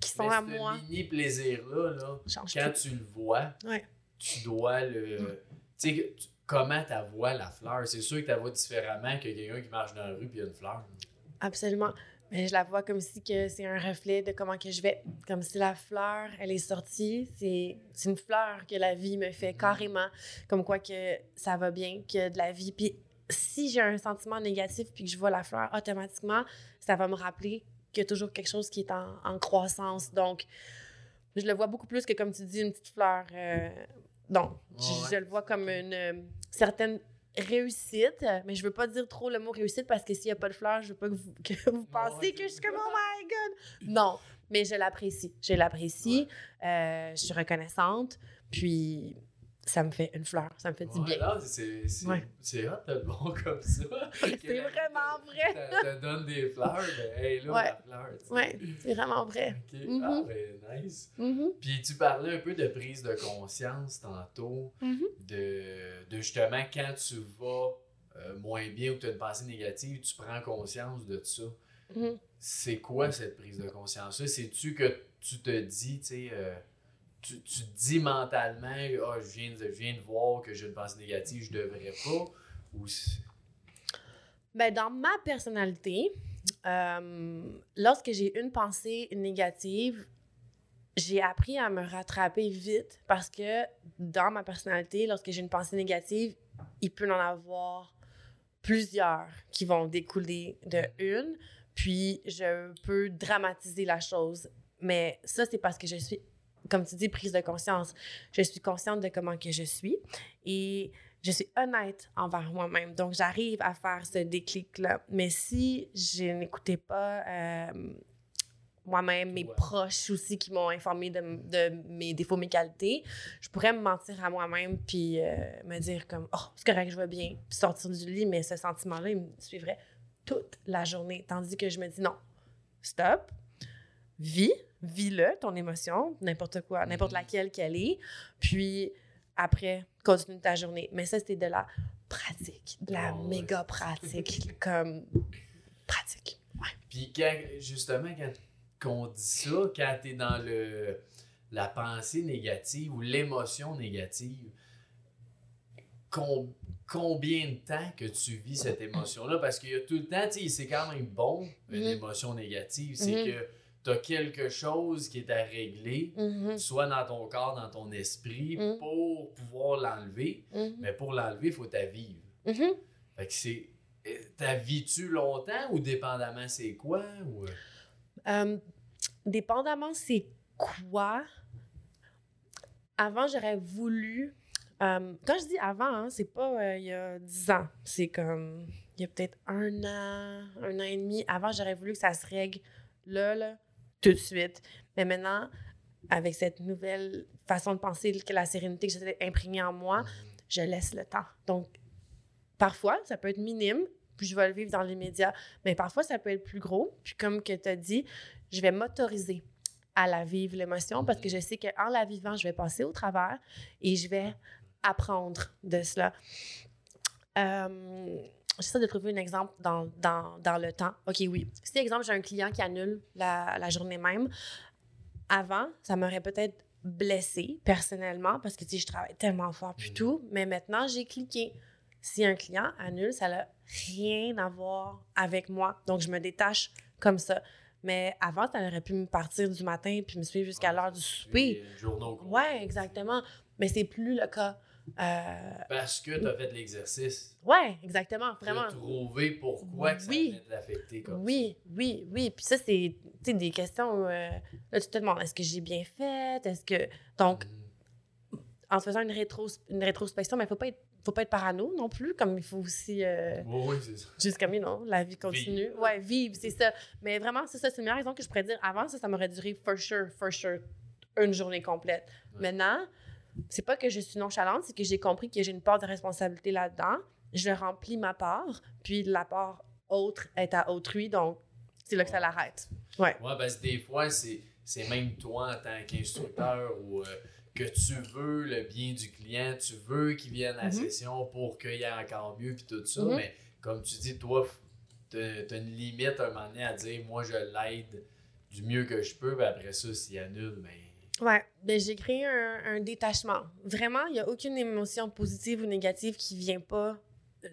qui sont Mais à ce moi. mini plaisir-là, là, Change quand tout. tu le vois, Ouais. tu dois le. Mm. Tu sais, comment tu vois la fleur? C'est sûr que tu vois différemment que quelqu'un qui marche dans la rue et il y a une fleur. Absolument. Mais je la vois comme si que c'est un reflet de comment que je vais. Comme si la fleur, elle est sortie. C'est une fleur que la vie me fait carrément. Comme quoi que ça va bien, a de la vie. Puis si j'ai un sentiment négatif puis que je vois la fleur, automatiquement, ça va me rappeler qu'il y a toujours quelque chose qui est en, en croissance. Donc, je le vois beaucoup plus que, comme tu dis, une petite fleur. euh, Ouais, je le vois comme une euh, certaine réussite, mais je veux pas dire trop le mot réussite parce que s'il n'y a pas de fleurs, je veux pas que vous, que vous pensiez que je suis comme oh my god. Non, mais je l'apprécie. Je l'apprécie. Euh, je suis reconnaissante. Puis ça me fait une fleur. Ça me fait du bien. c'est c'est Ouais. hot, bon comme ça. C'est vraiment vrai. Tu te donnes des fleurs, ben, hey, là, Ouais. la fleur. tu sais. Ouais, c'est vraiment vrai. Ok. Ah, ben, nice. Mhm, Puis tu parlais un peu de prise de conscience tantôt, mhm. de, de justement quand tu vas euh, moins bien ou que tu as une pensée négative, tu prends conscience de ça. C'est quoi cette prise de conscience-là? C'est-tu que tu te dis, tu sais, euh, tu, tu te dis mentalement, ah, je, viens de, je viens de voir que j'ai une pensée négative, je devrais pas? Ou Ben, dans ma personnalité, euh, lorsque j'ai une pensée négative, j'ai appris à me rattraper vite parce que dans ma personnalité, lorsque j'ai une pensée négative, il peut en avoir plusieurs qui vont découler de une, puis je peux dramatiser la chose. Mais ça, c'est parce que je suis, comme tu dis, prise de conscience. Je suis consciente de comment que je suis et je suis honnête envers moi-même. Donc, j'arrive à faire ce déclic-là. Mais si je n'écoutais pas euh, moi-même, mes Ouais. proches aussi qui m'ont informé de, de mes défauts, mes qualités, je pourrais me mentir à moi-même puis euh, me dire comme « Oh, c'est correct, je vais bien », puis sortir du lit, mais ce sentiment-là, il me suivrait toute la journée. Tandis que je me dis « Non, stop, vis, vis-le, ton émotion, n'importe quoi, n'importe Mhm. laquelle qu'elle est, puis après, continue ta journée. Mais ça, c'était de la pratique, de la Oh, méga pratique, comme pratique. Ouais. Puis quand, justement, quand qu'on dit ça, quand tu es dans le, la pensée négative ou l'émotion négative, com- combien de temps que tu vis cette émotion-là? Parce qu'il y a tout le temps, tu sais, c'est quand même bon, une Mhm. émotion négative, c'est Mhm. que tu as quelque chose qui est à régler, Mhm, soit dans ton corps, dans ton esprit, Mhm. pour pouvoir l'enlever. mhm, Mais pour l'enlever, il faut ta vivre. Fait que c'est. euh, T'as vis-tu longtemps ou dépendamment c'est quoi? Ou... Euh, dépendamment c'est quoi, avant, j'aurais voulu... euh, quand je dis avant, hein, c'est pas euh, il y a 10 ans. C'est comme il y a peut-être un an, un an et demi. Avant, j'aurais voulu que ça se règle là, là, tout de suite. Mais maintenant, avec cette nouvelle façon de penser, que la sérénité que j'étais imprégnée en moi, je laisse le temps. Donc, parfois, ça peut être minime, puis je vais le vivre dans l'immédiat, mais parfois, ça peut être plus gros. Puis comme tu as dit, je vais m'autoriser à la vivre, l'émotion, parce que je sais qu'en la vivant, je vais passer au travers et je vais apprendre de cela. Euh, J'essaie de trouver un exemple dans, dans, dans, le temps. OK, oui. Si, exemple, j'ai un client qui annule la, la journée même, avant, ça m'aurait peut-être blessé personnellement parce que tu sais, je travaille tellement fort puis mm. tout, mais maintenant j'ai cliqué. Si un client annule, ça n'a rien à voir avec moi. Donc je me détache comme ça. Mais avant, ça aurait pu me partir du matin puis me suivre jusqu'à l'heure du souper. Ouais, exactement. Mais c'est plus le cas. Euh, Parce que tu as fait l'exercice. Ouais, exactement, vraiment. Tu trouver pourquoi que ça venait de l'affecter comme oui, ça. Oui, oui, Puis ça, c'est des questions. Euh, là, tu te demandes est-ce que j'ai bien fait? Est-ce que. Donc, mm. en faisant une, rétros... une rétrospection, mais il ne faut pas être faut pas être parano non plus, comme il faut aussi. Euh, oui, c'est ça. Juste comme, non, la vie continue. Vive. Ouais, vivre, c'est ça. Mais vraiment, c'est ça, c'est une meilleure raison que je pourrais dire. Avant, ça, ça m'aurait duré for sure, for sure, une journée complète. Maintenant, c'est pas que je suis nonchalante, c'est que j'ai compris que j'ai une part de responsabilité là-dedans. Je remplis ma part, puis la part autre est à autrui, donc c'est là que ça l'arrête. Ouais. Ouais, parce que des fois, c'est, même toi en tant qu'instructeur ou euh, que tu veux le bien du client, tu veux qu'il vienne à la mm-hmm. session pour qu'il y ait encore mieux, puis tout ça. Mm-hmm. Mais comme tu dis, toi, tu as une limite à un moment donné à dire, moi, je l'aide du mieux que je peux, puis après ça, s'il annule, mais ben, Ouais, ben, j'ai créé un, détachement. Vraiment, il n'y a aucune émotion positive ou négative qui vient pas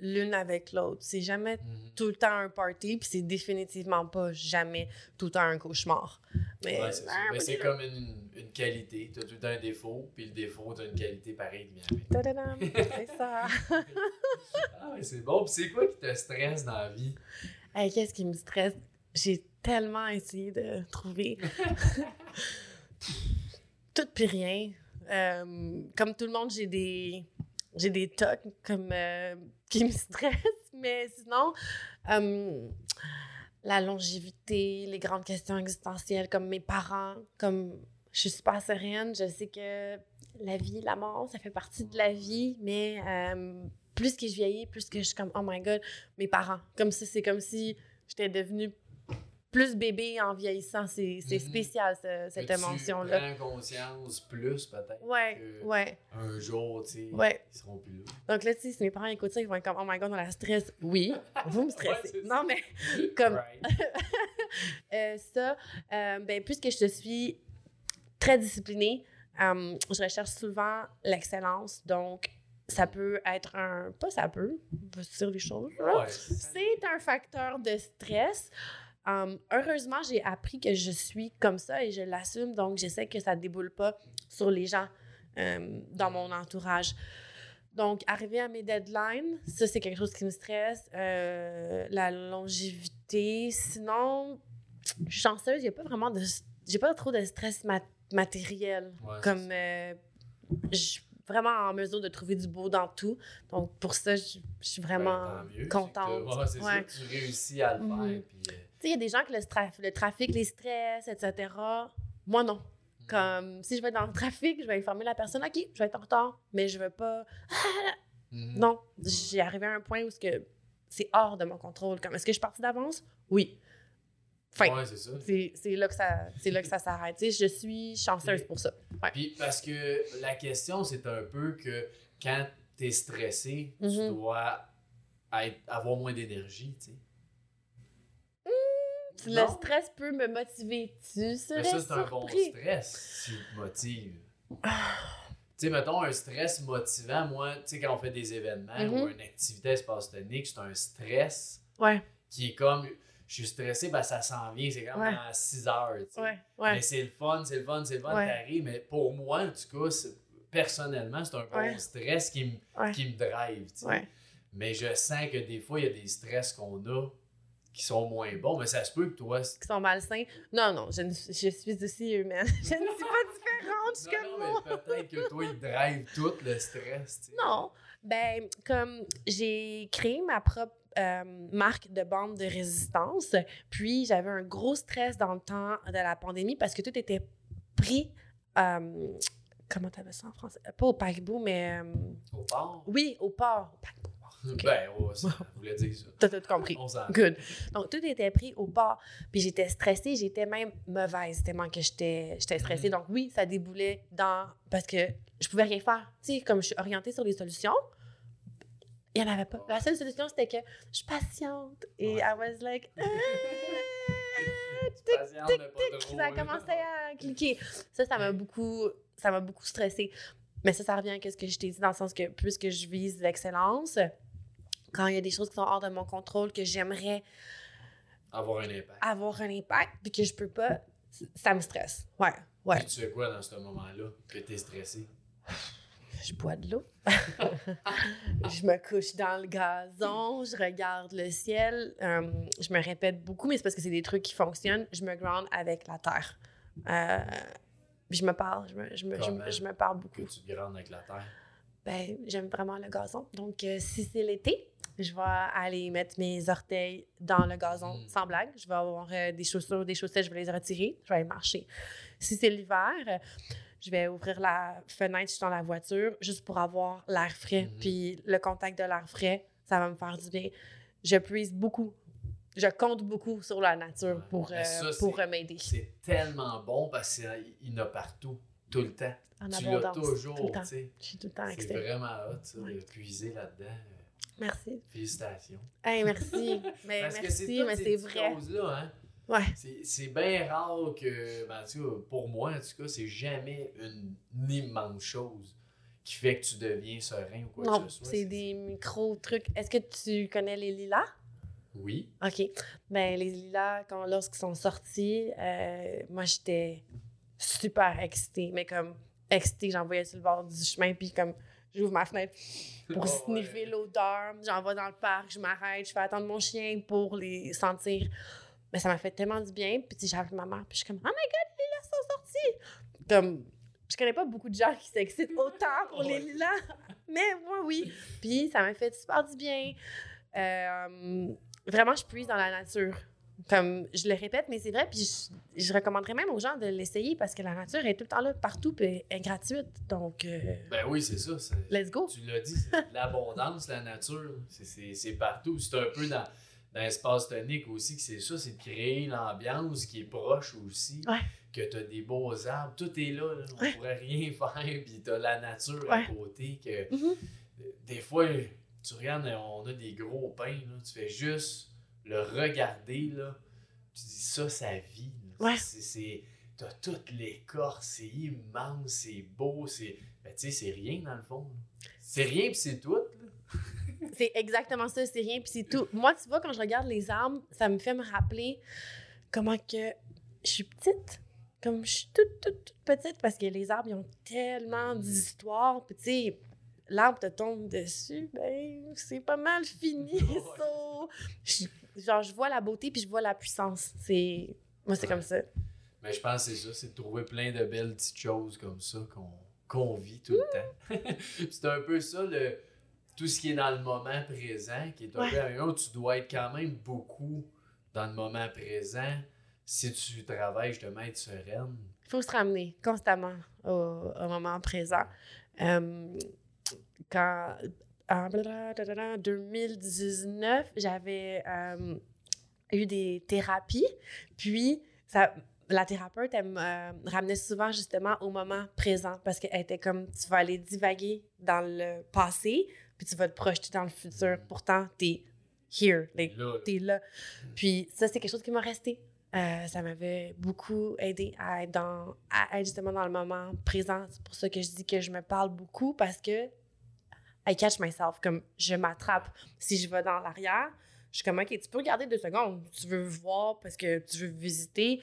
l'une avec l'autre. C'est jamais mhm. tout le temps un party, puis c'est définitivement pas jamais tout le temps un cauchemar. Mais ouais, c'est comme une, une qualité. Tu as tout le temps un défaut, puis le défaut, tu as une qualité pareille. c'est ça. ah, c'est bon. Puis c'est quoi qui te stresse dans la vie? Qu'est-ce qui me stresse? J'ai tellement essayé de trouver. tout puis rien. Euh, comme tout le monde, j'ai des j'ai des tocs comme euh, qui me stressent, mais sinon euh, la longévité, les grandes questions existentielles comme mes parents, comme je suis super sereine, je sais que la vie, la mort, ça fait partie de la vie, mais plus que je vieillis, plus que je suis comme oh my god, mes parents, comme si c'est comme si j'étais devenue plus bébé en vieillissant. C'est mm-hmm. spécial, cette émotion-là. Tu prends conscience plus, peut-être. Ouais, ouais. Un jour, tu sais, ouais. ils seront plus là. Donc là, tu sais, si mes parents écoutent ça, ils vont être comme, oh my god, on a la stress. Oui, vous me stressez. non, mais comme. euh, ça, euh, ben, puisque je suis très disciplinée, euh, je recherche souvent l'excellence. Donc, ça peut être un. Pas ça peut, on va se dire les choses. Ouais, c'est un facteur de stress. Um, heureusement, j'ai appris que je suis comme ça et je l'assume, donc j'essaie que ça ne déboule pas sur les gens um, dans mon entourage. Donc, arriver à mes deadlines, ça, c'est quelque chose qui me stresse. Euh, la longévité. Sinon, je suis chanceuse, il n'y a pas vraiment de. J'ai pas trop de stress matériel. comme. Euh, je suis vraiment en mesure de trouver du beau dans tout. Donc, pour ça, je, suis vraiment ben, contente. c'est ça, tu réussis à le faire. Mhm. Puis, euh, il y a des gens que le, trafic les stress, etc. Moi, non. Mm. Comme si je vais être dans le trafic, je vais informer la personne, OK, je vais être en retard, mais je veux pas. Mm. Non, j'ai arrivé à un point où c'est hors de mon contrôle. Comme, est-ce que je suis partie d'avance? Oui. Enfin, c'est là que ça, là que ça s'arrête. je suis chanceuse pour ça. Puis parce que la question, c'est un peu que quand tu es stressé, tu mm-hmm. dois avoir moins d'énergie, Le stress peut me motiver. Tu serais Mais ça, c'est un bon stress qui te motive. tu sais, mettons, un stress motivant, moi, tu sais, quand on fait des événements ou mhm. une activité espace-tonique, c'est un stress ouais. qui est comme, je suis stressé, ben ça s'en vient, c'est comme à 6 heures. Ouais. Mais c'est le fun, c'est le fun, c'est le fun, t'arrives, mais pour moi, en tout cas, personnellement, c'est un bon stress qui me, qui me drive. Mais je sens que des fois, il y a des stress qu'on a qui sont moins bons, mais ça se peut que toi. Qui sont malsains. Non, non, je, je suis aussi humaine. je ne suis pas différente, je suis comme non, mais peut-être que toi, il drive tout le stress. Non. Ben, comme j'ai créé ma propre euh, marque de bande de résistance, puis j'avais un gros stress dans le temps de la pandémie parce que tout était pris euh, comment t'appelles ça en français? Pas au paquebot, mais. euh, Au port? oui, au port. Au paquebot. Ben, ouais, ça voulait dire ça. T'as tout compris. On Good. Donc, tout était pris au port. Puis j'étais stressée, j'étais même mauvaise tellement que j'étais stressée. Mhm. Donc, oui, ça déboulait dans. Parce que je pouvais rien faire. Tu sais, comme je suis orientée sur les solutions, il n'y en avait pas. La seule solution, c'était que je suis patiente. Et Ouais. I was like. ah, mais pas trop, ça a commencé à cliquer. Ça, ça m'a beaucoup, ça m'a beaucoup stressée. Mais ça, ça revient à ce que je t'ai dit, dans le sens que plus que je vise l'excellence, quand il y a des choses qui sont hors de mon contrôle, que j'aimerais Avoir un impact. avoir un impact, puis que je peux pas, ça me stresse. Ouais, ouais. Puis tu fais quoi dans ce moment-là que t'es stressé? Je bois de l'eau. je me couche dans le gazon, je regarde le ciel. Euh, je me répète beaucoup, mais c'est parce que c'est des trucs qui fonctionnent. Je me ground avec la terre. Euh, je me parle, je me, je me, je me- Comment? je me parle Que beaucoup. tu te avec la terre? Ben, j'aime vraiment le gazon. Donc, euh, si c'est l'été, je vais aller mettre mes orteils dans le gazon, Mm. sans blague. Je vais avoir euh, des chaussures, des chaussettes, je vais les retirer, je vais aller marcher. Si c'est l'hiver, euh, je vais ouvrir la fenêtre, je suis dans la voiture, juste pour avoir l'air frais. Mhm. Puis le contact de l'air frais, ça va me faire du bien. Je puise beaucoup. Je compte beaucoup sur la nature Ouais. pour, Mais ça, euh, pour m'aider. C'est tellement bon parce qu'il y en a partout, tout le temps. En tu l'as toujours, tu sais. Je suis tout le temps C'est vraiment hot, ça, Ouais. de puiser là-dedans. Merci. Félicitations. Hey, merci. Mais Parce merci, mais ces c'est vrai. hein. Ouais. C'est- bien rare que, ben, en tout cas, pour moi, en tout cas, c'est jamais une, une immense chose qui fait que tu deviens serein ou quoi Non, que ce soit. c'est des micro-trucs. Est-ce que tu connais les lilas? Oui. OK. Ben, les lilas, quand, lorsqu'ils sont sortis, euh, moi, j'étais super excitée. Mais comme excitée, j'en voyais sur le bord du chemin, puis comme j'ouvre ma fenêtre pour Oh, sniffer ouais. l'odeur. J'en vais dans le parc, je m'arrête, je fais attendre mon chien pour les sentir. Mais ça m'a fait tellement du bien. Puis, tu sais, j'appelle ma mère, puis je suis comme, oh my god, les lilas sont sortis! Comme, je connais pas beaucoup de gens qui s'excitent autant pour les lilas, mais moi, oui. Puis, ça m'a fait super du bien. Euh, vraiment, je puise dans la nature. Comme je le répète, mais c'est vrai, puis je, je recommanderais même aux gens de l'essayer parce que la nature est tout le temps là, partout, puis elle est gratuite. Donc, euh, Ben oui, c'est ça. let's go. Tu l'as dit, l'abondance, la nature. C'est- partout. C'est un peu dans, dans l'espace tonique aussi que c'est ça, c'est de créer l'ambiance qui est proche aussi. Ouais. Que tu as des beaux arbres, tout est là. là. On Ouais. pourrait rien faire, puis tu as la nature Ouais. à côté. que Mhm. Des fois, tu regardes, on a des gros pins, là, tu fais juste le regarder, là, tu dis ça, ça vit. Ouais. C'est- T'as toute l'écorce, c'est immense, c'est beau, c'est. Ben, tu sais, c'est rien dans le fond. C'est rien, puis c'est tout. là. C'est exactement ça, c'est rien, puis c'est tout. Moi, tu vois, quand je regarde les arbres, ça me fait me rappeler comment que je suis petite. Comme je suis toute, toute, toute petite, parce que les arbres, ils ont tellement d'histoires. Puis, tu sais, l'arbre te tombe dessus, ben, c'est pas mal fini. So, je- genre, je vois la beauté, puis je vois la puissance. C'est... Moi, c'est Ouais. comme ça. Mais je pense que c'est ça, c'est de trouver plein de belles petites choses comme ça qu'on qu'on vit tout le temps. c'est un peu ça, le, tout ce qui est dans le moment présent, qui est un Ouais. peu un autre, tu dois être quand même beaucoup dans le moment présent si tu travailles justement à être sereine. Il faut se ramener constamment au, au moment présent. Euh, quand, en blablabla, 2019, j'avais euh, eu des thérapies, puis ça, la thérapeute, elle me euh, ramenait souvent justement au moment présent parce qu'elle était comme, tu vas aller divaguer dans le passé, puis tu vas te projeter dans le futur. Pourtant, t'es here, like, t'es là. Puis ça, c'est quelque chose qui m'a resté. Euh, ça m'avait beaucoup aidé à être, dans, à être justement dans le moment présent. C'est pour ça que je dis que je me parle beaucoup parce que I catch myself, comme je m'attrape. Si je vais dans l'arrière, je suis comme, OK, tu peux regarder deux secondes. Tu veux voir parce que tu veux visiter.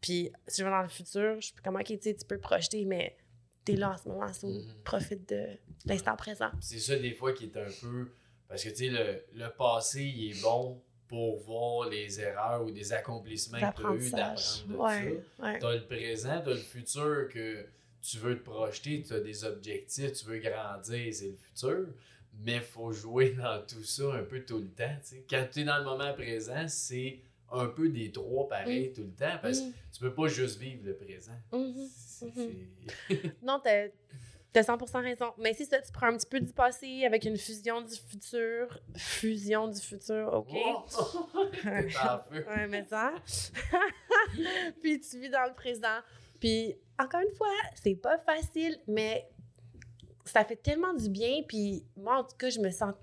Puis si je vais dans le futur, je suis comme, OK, tu sais, tu peux projeter, mais t'es là en ce moment, so Mhm. profite de l'instant présent. c'est ça des fois qui est un peu. Parce que tu sais, le, le passé, il est bon pour voir les erreurs ou des accomplissements que tu as eu L'apprentissage. d'apprendre de ça. Ouais, le présent, t'as le futur que tu veux te projeter, tu as des objectifs, tu veux grandir, c'est le futur. Mais il faut jouer dans tout ça un peu tout le temps. Quand tu es dans le moment présent, c'est un peu des trois pareil tout le temps parce que tu peux pas juste vivre le présent. Mhm. Mhm. Non, t'as as 100% raison. Mais c'est ça, tu prends un petit peu du passé avec une fusion du futur. Fusion du futur, OK? Oh! En feu. Ouais, mais ça. puis tu vis dans le présent. Puis encore une fois, c'est pas facile, mais ça fait tellement du bien. Puis moi, en tout cas, je me sens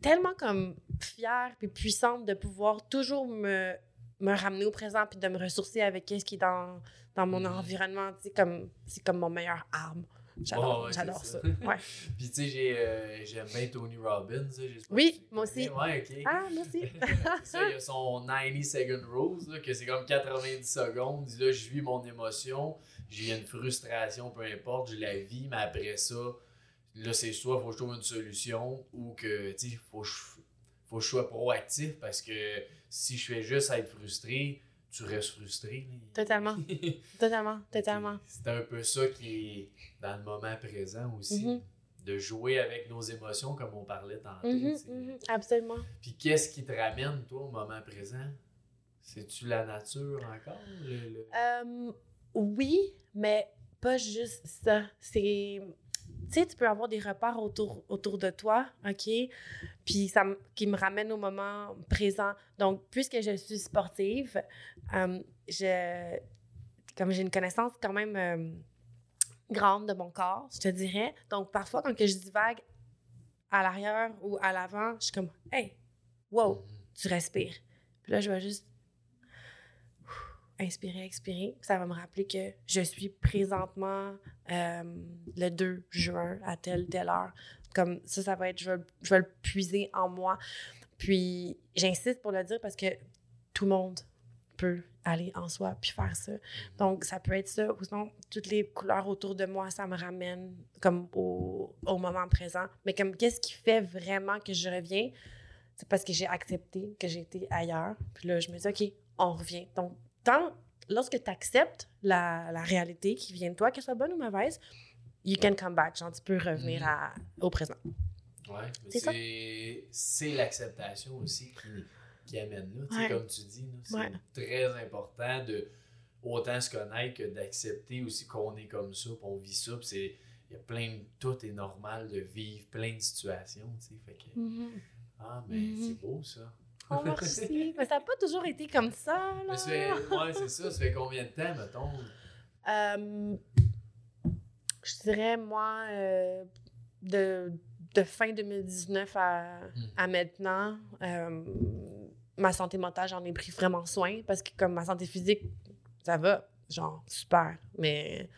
tellement comme fière puis puissante de pouvoir toujours me, me ramener au présent puis de me ressourcer avec ce qui est dans, dans mon Mhm. environnement. Sais, comme, c'est comme mon meilleur arme. J'adore, ouais, j'adore ça. ça. Ouais. Puis tu sais, euh, j'aime bien Tony Robbins. Oui, moi aussi. Ouais. Ah, merci. c'est ça, il y a son 90 second rules, là, que c'est comme 90 secondes. Là, je vis mon émotion, j'ai une frustration, peu importe, je la vis, mais après ça, là, c'est soit faut que je trouve une solution ou que, tu sais, faut que je, faut que je sois proactif parce que si je fais juste être frustré, tu restes frustré. là. Totalement. Totalement, totalement. C'est un peu ça qui est dans le moment présent aussi. Mhm. De jouer avec nos émotions comme on parlait tantôt. Mhm, sais. mhm, absolument. Puis qu'est-ce qui te ramène, toi, au moment présent? C'est-tu la nature encore? le- le- Euh, oui, mais pas juste ça. C'est. Tu sais, tu peux avoir des repères autour, autour de toi, OK? Puis ça qui me ramène au moment présent. Donc, puisque je suis sportive, euh, je, comme j'ai une connaissance quand même euh, grande de mon corps, je te dirais. Donc, parfois, quand que je divague à l'arrière ou à l'avant, je suis comme, hey, wow, tu respires. Puis là, je vais juste inspirer, expirer. Ça va me rappeler que je suis présentement euh, le 2 juin à telle, telle heure. Comme ça, ça va être, je vais, je vais le puiser en moi. Puis j'insiste pour le dire parce que tout le monde peut aller en soi puis faire ça. Donc, ça peut être ça. Ou sinon, toutes les couleurs autour de moi, ça me ramène comme au, au moment présent. Mais comme qu'est-ce qui fait vraiment que je reviens? C'est parce que j'ai accepté que j'étais ailleurs. Puis là, je me dis, OK, on revient. Donc, tant, lorsque tu acceptes la, la réalité qui vient de toi, qu'elle soit bonne ou mauvaise, you can come back. Genre, tu peux revenir Mhm. à- au présent. Ouais, mais C'est l'acceptation aussi qui, qui amène là. Ouais. Comme tu dis, là, c'est Ouais. très important de autant se connaître que d'accepter aussi qu'on est comme ça, puis on vit ça. puis c'est il y a plein de tout est normal de vivre plein de situations, tu sais. Fait que ah mais c'est beau ça. Oh. Mais ça n'a pas toujours été comme ça, là. Mais ça fait, ouais, c'est ça, ça fait combien de temps mettons? Euh, je dirais, moi, euh, de, de fin 2019 à, à maintenant, euh, ma santé mentale, j'en ai pris vraiment soin parce que comme ma santé physique, ça va, genre, super. Mais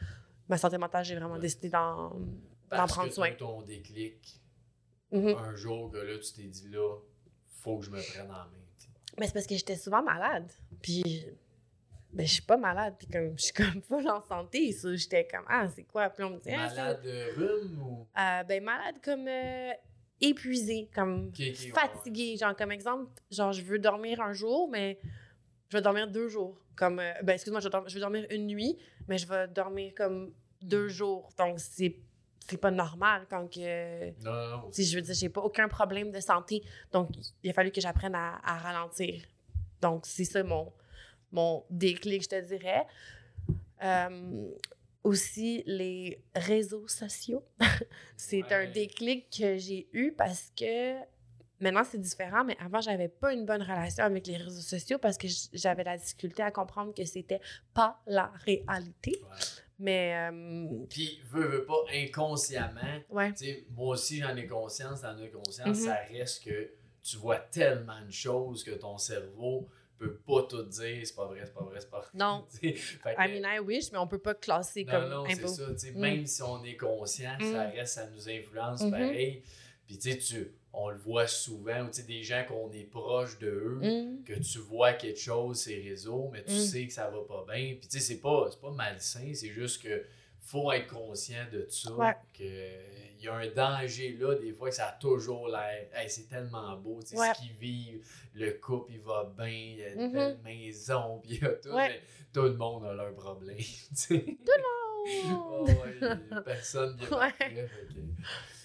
ma santé mentale, j'ai vraiment Ouais. décidé d'en d'en prendre que soin. ton déclic Mhm. un jour que là tu t'es dit là, faut que je me prenne en main. Mais c'est parce que j'étais souvent malade. Puis, ben, je suis pas malade. Puis, comme, je suis comme full en santé. J'étais comme, ah, c'est quoi? Puis, on me dit, ah, Malade de rhume ou? Euh, ben, malade comme euh, épuisé, comme Ok, ok, ouais, fatigué. Genre, comme exemple, genre, je veux dormir un jour, mais je vais dormir deux jours. Comme, euh, ben, excuse-moi, je, vais je veux dormir une nuit, mais je vais dormir comme deux jours. Donc, c'est c'est pas normal quand que... Non, non, non. Si je veux dire, j'ai pas aucun problème de santé. Donc, il a fallu que j'apprenne à, à ralentir. Donc, c'est ça mon, mon déclic, je te dirais. Euh, aussi, les réseaux sociaux. c'est Ouais. un déclic que j'ai eu parce que maintenant, c'est différent, mais avant, j'avais pas une bonne relation avec les réseaux sociaux parce que j'avais la difficulté à comprendre que c'était pas la réalité. Ouais. Mais, euh, Puis, veux, veux pas, inconsciemment, ouais. tu sais, moi aussi j'en ai conscience, t'en as conscience, Mhm. ça reste que tu vois tellement de choses que ton cerveau peut pas tout dire, c'est pas vrai, c'est pas vrai, c'est pas vrai. Non. I mean, I wish, mais on peut pas classer non, comme non, c'est impôt. ça, Mm. même si on est conscient, ça Mm. reste, ça nous influence Mhm. pareil. Puis, tu sais, tu- on le voit souvent, tu sais, des gens qu'on est proche de eux, Mm. que tu vois quelque chose ces réseaux, mais tu Mm. sais que ça va pas bien. Puis tu sais, c'est pas, c'est pas malsain, c'est juste que faut être conscient de ça. Ouais. Que il y a un danger là, des fois que ça a toujours l'air. Hey, c'est tellement beau, tu sais, Ouais. ce qu'ils vivent, le couple il va bien, il y a une belle maison, puis il y a tout, Ouais. mais tout le monde a leurs problèmes. tu sais. Oh! Oh, ouais, personne parfait, fait que-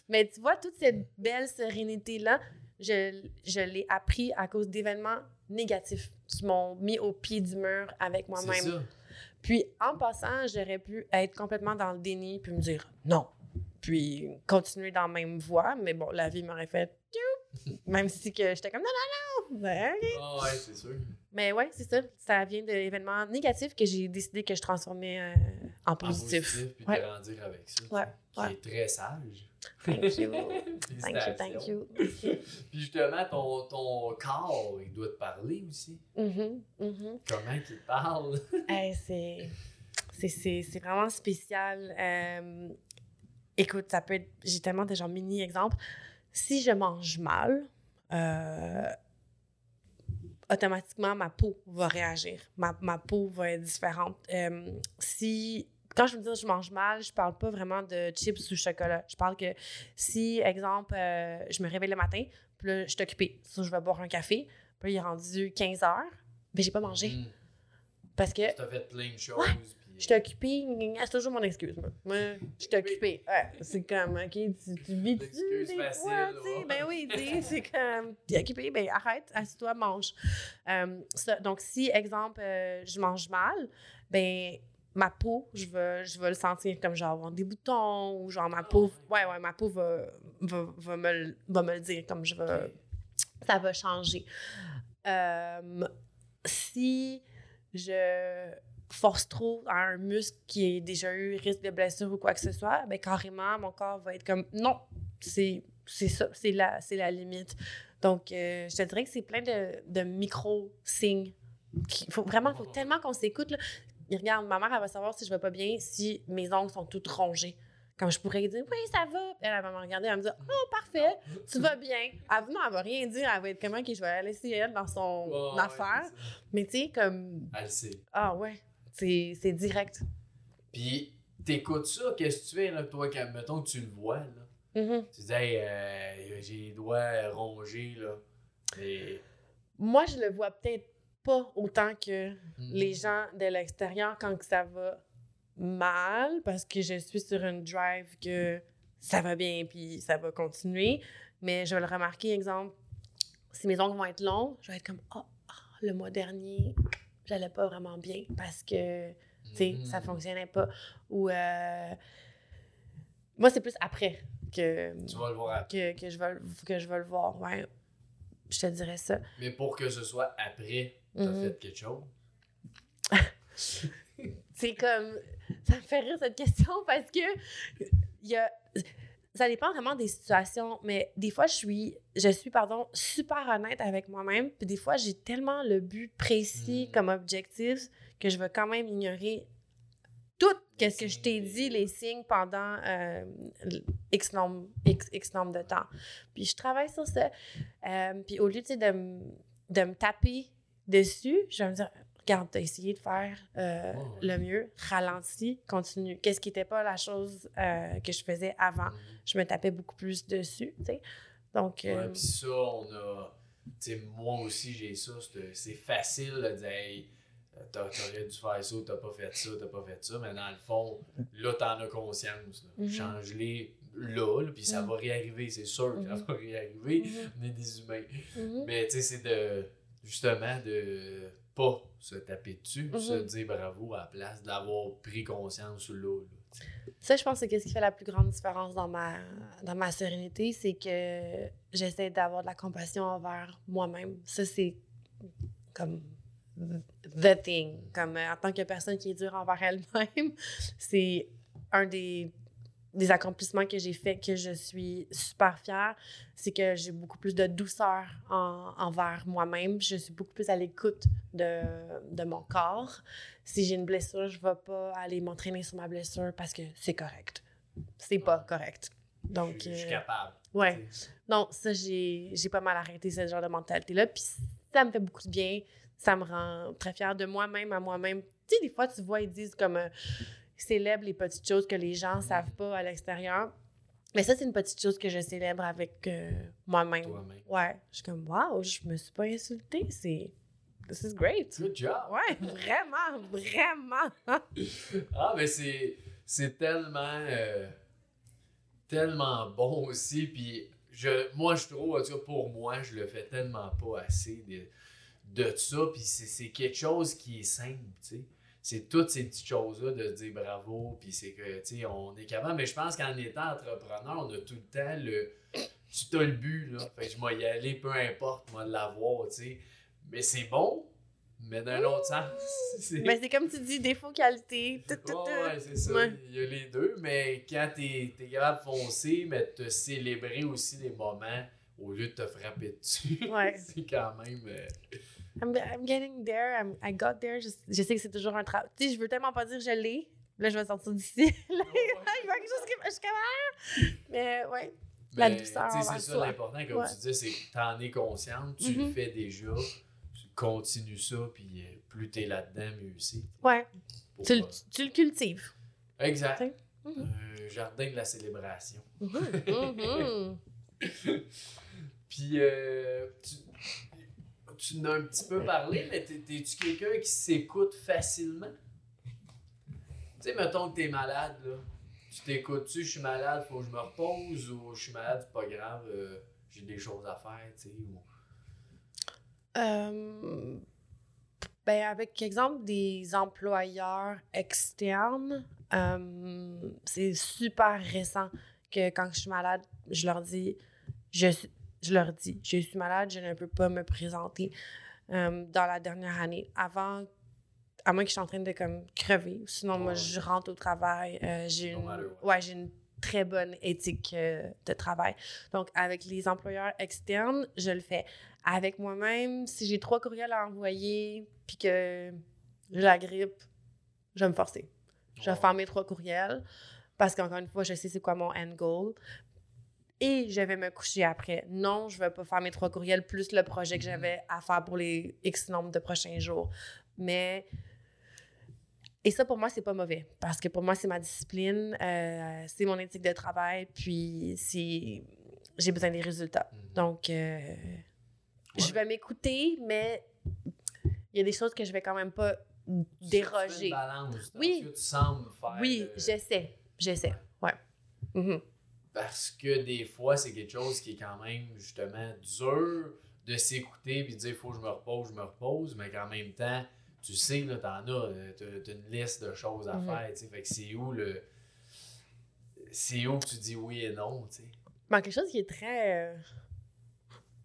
Mais tu vois, toute cette belle sérénité-là, je, je l'ai appris à cause d'événements négatifs qui m'ont mis au pied du mur avec moi-même. Puis en passant, j'aurais pu être complètement dans le déni puis me dire non. Puis continuer dans la même voie. Mais bon, la vie m'aurait fait même si que j'étais comme non, non, non. Ben, ok. Ah ouais, c'est sûr. Mais ouais, c'est ça. Ça vient d'événements négatifs que j'ai décidé que je transformais euh, en En positif. positif, puis Ouais. de grandir avec ça. Ouais, Qui ouais. est très sage. Thank you. Thank you, thank you. Puis justement, ton, ton corps, il doit te parler aussi. Mhm, mhm. Comment il parle? Hey, c'est, vraiment spécial. Euh, écoute, ça peut être. J'ai tellement de genre mini exemples. Si je mange mal, euh, automatiquement, ma peau va réagir. Ma, ma peau va être différente. Euh, si. Quand je veux dire je mange mal, je parle pas vraiment de chips ou chocolat. Je parle que si, exemple, euh, je me réveille le matin, puis là, je suis occupée. So, je vais boire un café, puis il est rendu 15 heures, mais j'ai pas mangé. Hmm. Parce que Tu as fait plein de choses. Ouais. puis- je suis occupée, c'est toujours mon excuse, moi. Je suis occupée. Ouais, c'est comme, OK, tu, tu vis des facile, fois, tu ouais. Ben oui, tu c'est comme, t'es occupée, ben arrête, assis-toi, mange. Euh, ça, donc, si, exemple, euh, je mange mal, ben ma peau, je vais, je vais le sentir comme genre avoir des boutons ou genre ma peau, ouais, ouais, ma peau va, va, va, me, le- va me le dire comme je vais, ça va changer. Euh, si je force trop à un muscle qui a déjà eu risque de blessure ou quoi que ce soit, ben carrément, mon corps va être comme non, c'est ça, c'est la, la limite. Donc, euh, je te dirais que c'est plein de, de micro-signes. Il faut vraiment, faut tellement qu'on s'écoute. Et Regarde, ma mère, elle va savoir si je vais pas bien, si mes ongles sont toutes rongées. Comme je pourrais lui dire, oui, ça va. Elle, elle va me regarder, elle va me dire, oh, parfait, tu vas bien. Elle, non, elle va rien dire, elle va être comment, ok, je vais la laisser elle dans son affaire. Mais tu sais, comme, Elle le sait. ah ouais, c'est direct. Puis, t'écoutes ça, qu'est-ce que tu fais, là, toi, quand, mettons que tu le vois, là? Mhm. Tu dis, hey, euh, j'ai les doigts rongés, là. Et... Moi, je le vois peut-être pas autant que Hmm. les gens de l'extérieur quand que ça va mal, parce que je suis sur une drive que ça va bien puis ça va continuer. Mais je vais le remarquer, exemple, si mes ongles vont être longs, je vais être comme, ah, ah, le mois dernier, j'allais pas vraiment bien parce que, tu sais, ça fonctionnait pas. Ou, euh, moi, c'est plus après que, Tu vas le voir après. que, que, je vais, le- que je vais le voir, ouais. Je te dirais ça. Mais pour que ce soit après, t'as Mhm. fait quelque chose? C'est comme. Ça me fait rire cette question parce que. Y a. Ça dépend vraiment des situations, mais des fois, je suis, je suis pardon, super honnête avec moi-même. Puis des fois, j'ai tellement le but précis Mm. comme objectif que je vais quand même ignorer tout ce que je t'ai dit, les signes, pendant euh, X, nombre, X, X nombre de temps. Puis je travaille sur ça. Euh, puis au lieu de, de me taper dessus, je vais me dire regarde, t'as essayé de faire euh, ouais. le mieux, ralentis, continue. Qu'est-ce qui n'était pas la chose euh, que je faisais avant? Je me tapais beaucoup plus dessus, tu sais. Donc, Ouais, euh, puis ça, on a. Tu sais, moi aussi, j'ai ça. c'est- facile de dire, hey, t'a- t'aurais dû faire ça, t'as pas fait ça, t'as pas fait ça. Mais dans le fond, là, t'en as conscience. Mhm. Change-les là, là, puis ça Mhm. va réarriver, c'est sûr que ça Mhm. va réarriver. On est des humains. Mais tu sais, c'est de. Justement, de pas se taper dessus, Mhm. se dire bravo à la place d'avoir pris conscience là. là. Ça, je pense que ce qui fait la plus grande différence dans ma, dans ma sérénité, c'est que j'essaie d'avoir de la compassion envers moi-même. Ça, c'est comme the thing. Comme euh, en tant que personne qui est dure envers elle-même, c'est un des, des accomplissements que j'ai fait que je suis super fière. C'est que j'ai beaucoup plus de douceur en- envers moi-même. Je suis beaucoup plus à l'écoute de, de mon corps si j'ai une blessure, je vais pas aller m'entraîner sur ma blessure parce que c'est correct. C'est pas correct. Donc, Je je suis euh, capable. ouais. tu sais. Non, ça, j'ai j'ai pas mal arrêté ce genre de mentalité-là. Puis ça me fait beaucoup de bien. Ça me rend très fière de moi-même à moi-même. Tu sais, des fois, tu vois, ils disent comme euh, célèbre les petites choses que les gens savent pas à l'extérieur. Mais ça, c'est une petite chose que je célèbre avec euh, moi-même. Toi-même. Ouais. Je suis comme, waouh, je me suis pas insultée. C'est. This is great. Good job! Ouais, vraiment, vraiment. Ah, mais c'est, c'est tellement, euh, tellement bon aussi. Puis je, moi, je trouve, en tout cas, pour moi, je le fais tellement pas assez de, de ça. Puis c'est c'est quelque chose qui est simple, tu sais. C'est toutes ces petites choses-là de dire bravo, puis c'est que, tu sais, on est capable. Mais je pense qu'en étant entrepreneur, on a tout le temps le. Tu as le but, là. Fait que je vais y aller, peu importe, moi, de l'avoir, tu sais. Mais c'est bon, mais d'un autre sens. c'est- Mais c'est comme tu dis, défaut, qualité. tout, tout, Ouais, tout. ouais, c'est ça. Ouais. Il y a les deux, mais quand t'es es capable de foncer, mais de te célébrer aussi les moments au lieu de te frapper dessus, Ouais. c'est quand même. euh, I'm, I'm getting there. I'm- I got there. Je, je sais que c'est toujours un travail. Tu sais, je veux tellement pas dire je l'ai. Là, je vais sortir d'ici. Là, il y a quelque chose que je suis capable. Mais ouais. La mais, douceur tu C'est ça l'important, comme Ouais. tu dis, c'est que t'en es consciente, tu le Mhm. fais déjà, tu continues ça, puis euh, plus t'es là-dedans, mieux c'est. Ouais. Pour Tu, le- tu cultives. Exact. tu. Un jardin de la célébration. Mhm. Puis, euh, tu, tu en as un petit peu parlé, mais t'es- t'es-tu quelqu'un qui s'écoute facilement? Tu sais, mettons que t'es malade, là. Tu t'écoutes-tu, je suis malade, faut que je me repose, ou je suis malade, c'est pas grave, euh, j'ai des choses à faire, tu sais. ou- Euh, ben, avec exemple des employeurs externes, euh, c'est super récent que quand je suis malade, je leur dis, je, suis- je leur dis, je suis malade, je ne peux pas me présenter euh, dans la dernière année. Avant, à moins que je suis en train de comme crever, sinon moi je rentre au travail, euh, j'ai une, ouais, j'ai une très bonne éthique euh, de travail. Donc, avec les employeurs externes, je le fais. Avec moi-même, si j'ai trois courriels à envoyer puis que j'ai la grippe, je vais me forcer. Je vais Ouais. faire mes trois courriels parce qu'encore une fois, je sais c'est quoi mon end goal. Et je vais me coucher après. Non, je ne vais pas faire mes trois courriels plus le projet que Mhm. j'avais à faire pour les X nombre de prochains jours. Mais. Et ça, pour moi, c'est pas mauvais. Parce que pour moi, c'est ma discipline, euh, c'est mon éthique de travail, puis c'est. J'ai besoin des résultats. Mhm. Donc, euh, je vais m'écouter, mais il y a des choses que je vais quand même pas Tu déroger. balance, dans Oui. tu sembles faire. Oui, euh, j'essaie. J'essaie. Ouais. Mhm. Parce que des fois, c'est quelque chose qui est quand même justement dur de s'écouter puis de dire faut que je me repose, je me repose, mais qu'en même temps, tu sais, là, t'en as, euh, t'as une liste de choses à Mhm. faire, tu sais. Fait que c'est où le. C'est où que tu dis oui et non, tu sais. Bon, quelque chose qui est très. euh,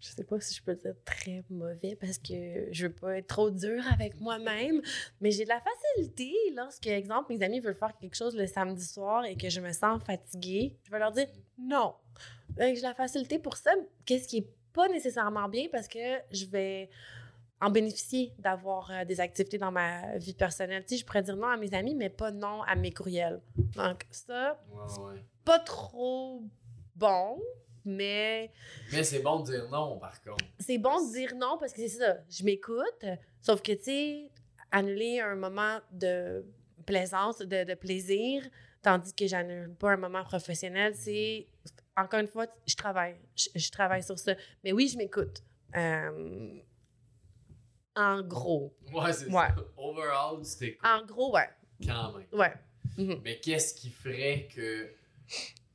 je sais pas si je peux dire très mauvais parce que je veux pas être trop dur avec moi-même, mais j'ai de la facilité lorsque, exemple, mes amis veulent faire quelque chose le samedi soir et que je me sens fatiguée. Je vais leur dire non. Que J'ai de la facilité pour ça, qu'est-ce qui est pas nécessairement bien parce que je vais en bénéficier d'avoir euh, des activités dans ma vie personnelle. Tu sais, je pourrais dire non à mes amis, mais pas non à mes courriels. Donc, ça, Ouais, ouais. pas trop bon, mais Mais c'est bon de dire non, par contre. c'est bon de dire non parce que c'est ça. Je m'écoute, sauf que, tu sais, annuler un moment de plaisance, de, de plaisir, tandis que j'annule pas un moment professionnel, c'est. Encore une fois, je travaille. Je, je travaille sur ça. Mais oui, je m'écoute. Euh, en gros. Ouais, c'est Ouais. ça. Overall, tu t'écoutes En gros, ouais. quand même. Ouais. Mhm. Mais qu'est-ce qui ferait que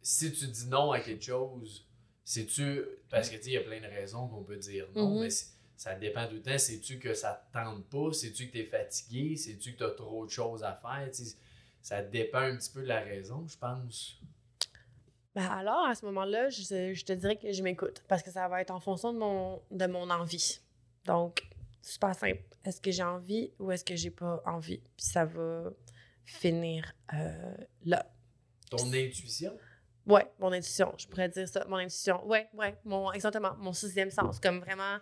si tu dis non à quelque chose, c'est-tu. Parce que tu sais, il y a plein de raisons qu'on peut dire non, Mhm. mais c'est- ça dépend tout le temps. C'est-tu que ça te tente pas? C'est-tu que tu es fatigué? C'est-tu que tu as trop de choses à faire? Ça dépend un petit peu de la raison, je pense. Ben alors, à ce moment-là, je, je te dirais que je m'écoute parce que ça va être en fonction de mon, de mon envie. Donc, super simple. Est-ce que j'ai envie ou est-ce que j'ai pas envie? Puis ça va finir euh, là. Ton intuition? Ouais, mon intuition, je pourrais dire ça. Mon intuition, ouais, ouais, mon, exactement, mon sixième sens. Comme vraiment,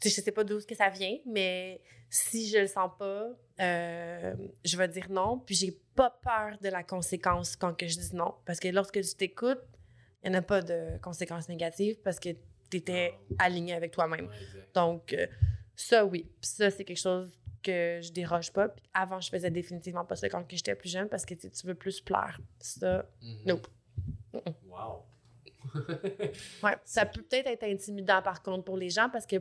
tu sais, je sais pas d'où que ça vient, mais si je le sens pas, euh, je vais dire non. Puis j'ai pas peur de la conséquence quand que je dis non. Parce que lorsque tu t'écoutes, il n'y en a pas de conséquences négatives parce que tu étais aligné avec toi-même. Donc, euh, ça, oui. Puis ça, c'est quelque chose que je déroge pas. Puis avant, je faisais définitivement pas ça quand j'étais plus jeune parce que tu veux plus plaire. Ça, nope. Wow. Ouais, ça peut peut-être être intimidant par contre pour les gens parce que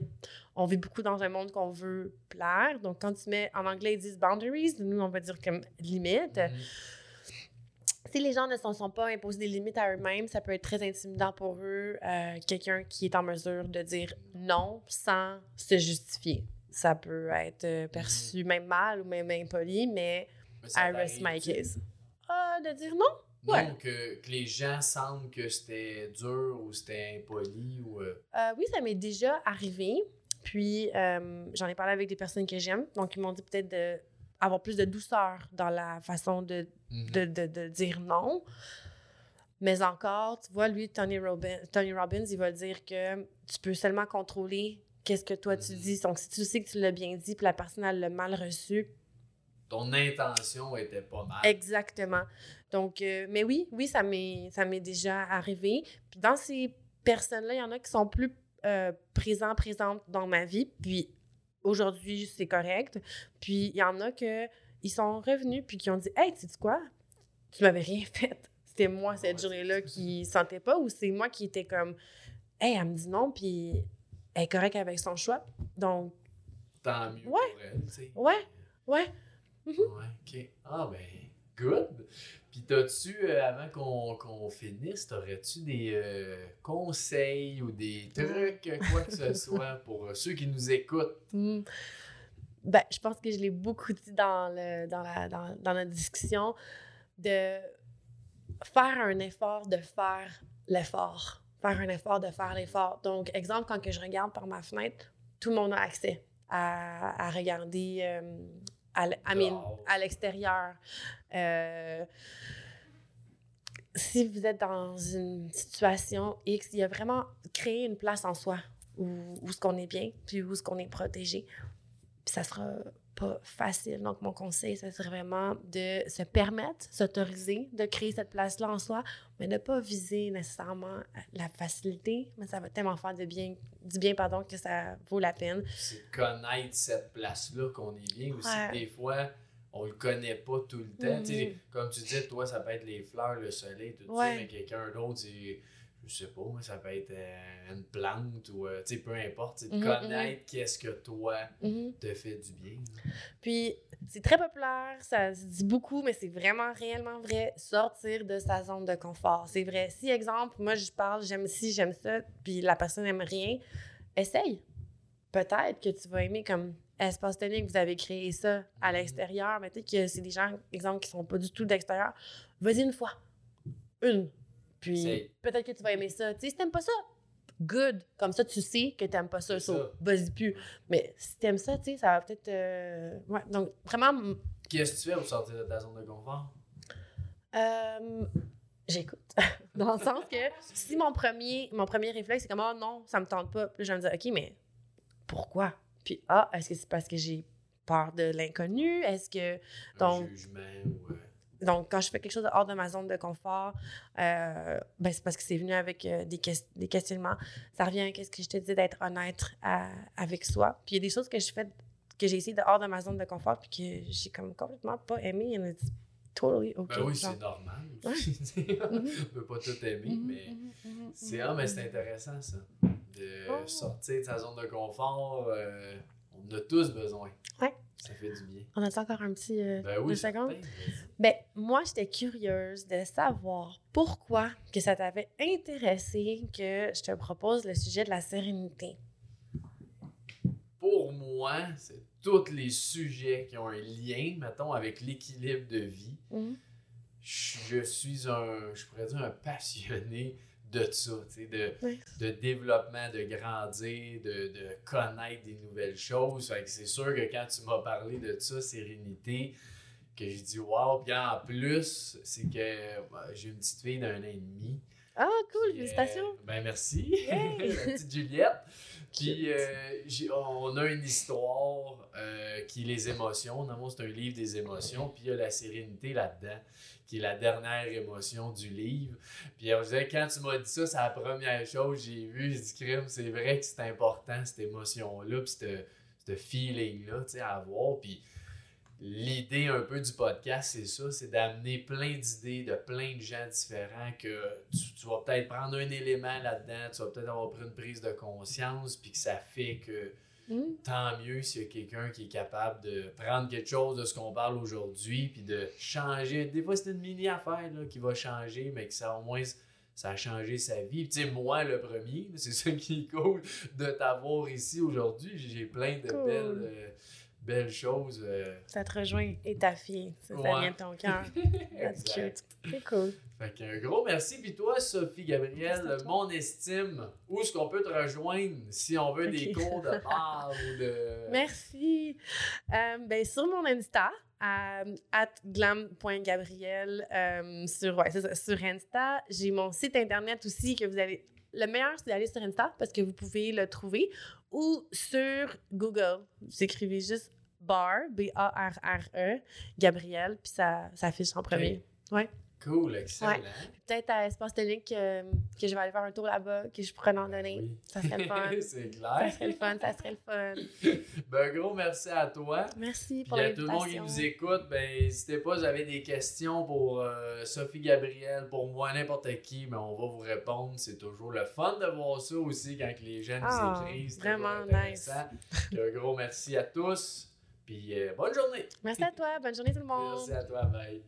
on vit beaucoup dans un monde qu'on veut plaire. Donc quand tu mets en anglais ils disent boundaries, nous on va dire comme limite. Mhm. si les gens ne s'en sont pas imposés des limites à eux-mêmes, ça peut être très intimidant pour eux, euh, quelqu'un qui est en mesure de dire non sans se justifier. Ça peut être euh, perçu même mal ou même impoli, mais, Mais I rest my case. Ah, de dire non? Non, Ouais. que, que les gens sentent que c'était dur ou c'était impoli ou. euh, Euh, oui, ça m'est déjà arrivé. Puis, euh, j'en ai parlé avec des personnes que j'aime. Donc, ils m'ont dit peut-être d'avoir plus de douceur dans la façon de, mhm. de, de- de dire non. Mais encore, tu vois, lui, Tony Robbins, Tony Robbins, il va dire que tu peux seulement contrôler qu'est-ce que toi tu Mhm. dis. Donc, si tu sais que tu l'as bien dit, puis la personne, elle l'a mal reçu, Ton intention était pas mal. Exactement. Donc, euh, mais oui, oui, ça m'est, ça m'est déjà arrivé. Puis dans ces personnes-là, il y en a qui sont plus euh, présents, présentes dans ma vie. Puis aujourd'hui, c'est correct. Puis il y en a que ils sont revenus puis qui ont dit Hey, tu sais quoi? Tu m'avais rien fait. C'était moi cette Ouais, journée-là qui sentait pas ou c'est moi qui étais comme Hey, elle me dit non, puis elle est correcte avec son choix. Donc, Tant mieux Ouais. pour elle, tu sais. Ouais, ouais. Ouais, ok. Ah, ben, good. Puis, t'as-tu, euh, avant qu'on qu'on finisse, t'aurais-tu des euh, conseils ou des trucs, euh, quoi que ce soit, pour euh, ceux qui nous écoutent? Hmm. Ben, je pense que je l'ai beaucoup dit dans, le, dans, la, dans, dans notre discussion, de faire un effort de faire l'effort. Faire un effort de faire l'effort. Donc, exemple, quand que je regarde par ma fenêtre, tout le monde a accès à, à regarder euh, à, à l'extérieur. Euh, si vous êtes dans une situation X, il y a vraiment créer une place en soi où, où ce qu'on est bien, puis où ce qu'on est protégé. Puis ça sera pas facile. Donc, mon conseil, ça serait vraiment de se permettre, s'autoriser de créer cette place-là en soi, mais ne pas viser nécessairement la facilité, mais ça va tellement faire de bien, du bien pardon, que ça vaut la peine. C'est connaître cette place-là qu'on est bien. Aussi, Ouais. des fois, on le connaît pas tout le temps. Mhm. Comme tu disais, toi, ça peut être les fleurs, le soleil, tout ça, Ouais. mais quelqu'un d'autre, je sais pas, ça peut être euh, une plante ou, euh, tu sais, peu importe. C'est de Mhm, connaître qu'est-ce que toi Mhm. te fait du bien. Puis, c'est très populaire, ça se dit beaucoup, mais c'est vraiment réellement vrai. Sortir de sa zone de confort. C'est vrai. Si, exemple, moi, je parle, j'aime ci, j'aime ça, puis la personne n'aime rien, essaye. Peut-être que tu vas aimer comme espace tonique, vous avez créé ça à Mhm. l'extérieur, mais peut-être que c'est des gens, exemple, qui sont pas du tout d'extérieur. Vas-y une fois. Une. Puis, peut-être que tu vas aimer ça. Tu sais, si t'aimes pas ça, good. Comme ça, tu sais que t'aimes pas ça. C'est so, ça. Vas-y plus. Mais si t'aimes ça, tu sais, ça va peut-être. euh, Ouais. Donc, vraiment, Qu'est-ce que tu fais pour sortir de ta zone de confort? euh, j'écoute. Dans le sens que si mon premier, mon premier réflexe, c'est comme, oh non, ça me tente pas. Puis je vais me dire, OK, mais pourquoi? Puis, ah, est-ce que c'est parce que j'ai peur de l'inconnu? Est-ce que. Donc- Un jugement ou. Donc, quand je fais quelque chose de hors de ma zone de confort, euh, ben, c'est parce que c'est venu avec euh, des, des questionnements. Ça revient à ce que je te dis d'être honnête à- avec soi. Puis il y a des choses que je fais, que j'ai essayé de hors de ma zone de confort, puis que j'ai comme complètement pas aimé. And it's totally OK. Ben oui, c'est normal. Ouais. on peut pas tout aimer, Mhm, mais. mhm, mhm, C'est ah, mais c'est intéressant ça. De Oh. sortir de sa zone de confort. euh, on en a tous besoin. Ouais. Ça fait du bien. On a encore un petit euh, Ben deux oui, secondes? certain. vas-y. Ben, moi, j'étais curieuse de savoir pourquoi que ça t'avait intéressé que je te propose le sujet de la sérénité. Pour moi, c'est tous les sujets qui ont un lien, mettons, avec l'équilibre de vie. Mhm. Je suis un, je pourrais dire un passionné de ça, de, de développement, de grandir, de, de connaître des nouvelles choses. C'est sûr que quand tu m'as parlé de ça, sérénité, que j'ai dit wow, puis en plus, c'est que bah, j'ai une petite fille d'un an et demi. Ah, cool, euh, félicitations! ben merci, la petite Juliette. Puis euh, on a une histoire euh, qui est les émotions. Dans c'est un livre des émotions. Puis il y a la sérénité là-dedans, qui est la dernière émotion du livre. Puis on disait, quand tu m'as dit ça, c'est la première chose que j'ai vue. J'ai dit, crime, c'est vrai que c'est important, cette émotion-là, puis ce ce feeling-là, tu sais, à avoir. Puis l'idée un peu du podcast, c'est ça, c'est d'amener plein d'idées de plein de gens différents que tu, tu vas peut-être prendre un élément là-dedans, tu vas peut-être avoir pris une prise de conscience, puis que ça fait que Mm. tant mieux s'il y a quelqu'un qui est capable de prendre quelque chose de ce qu'on parle aujourd'hui puis de changer. Des fois, c'est une mini-affaire là, qui va changer, mais que ça, au moins, ça a changé sa vie. Tu sais, moi, le premier, c'est ça qui est cool de t'avoir ici aujourd'hui. J'ai plein de Cool. belles, euh, belles choses. euh, Ça te rejoint et ta fille. Ça, vient de ton cœur. That's cute. C'est cool. Fait qu'un gros merci. Puis toi, Sophie Gabrielle, mon estime, où est-ce qu'on peut te rejoindre si on veut des cours de part ou de. Merci. Euh, ben, sur mon Insta, à at glam.gabriel, euh, sur, ouais, ça, sur Insta, j'ai mon site internet aussi que vous allez. Le meilleur, c'est d'aller sur Insta parce que vous pouvez le trouver ou sur Google. Vous écrivez juste bar, B-A-R-R-E, Gabriel, puis ça, ça affiche en premier. Cool, excellent. Peut-être à Espace Tonique euh, que je vais aller faire un tour là-bas, que je pourrais en donner. Oui. Ça serait le fun. c'est ça clair. serait le fun, ça serait le fun. Ben, un gros merci à toi. Merci pour à tout le monde qui l'invitation. nous écoute, ben, n'hésitez pas, vous avez des questions pour euh, Sophie Gabrielle, pour moi, n'importe qui, mais on va vous répondre. C'est toujours le fun de voir ça aussi quand les jeunes nous écrivent. C'est vraiment. Puis un gros merci à tous. Puis euh, bonne journée. Merci à toi. Bonne journée tout le monde. Merci à toi, bye.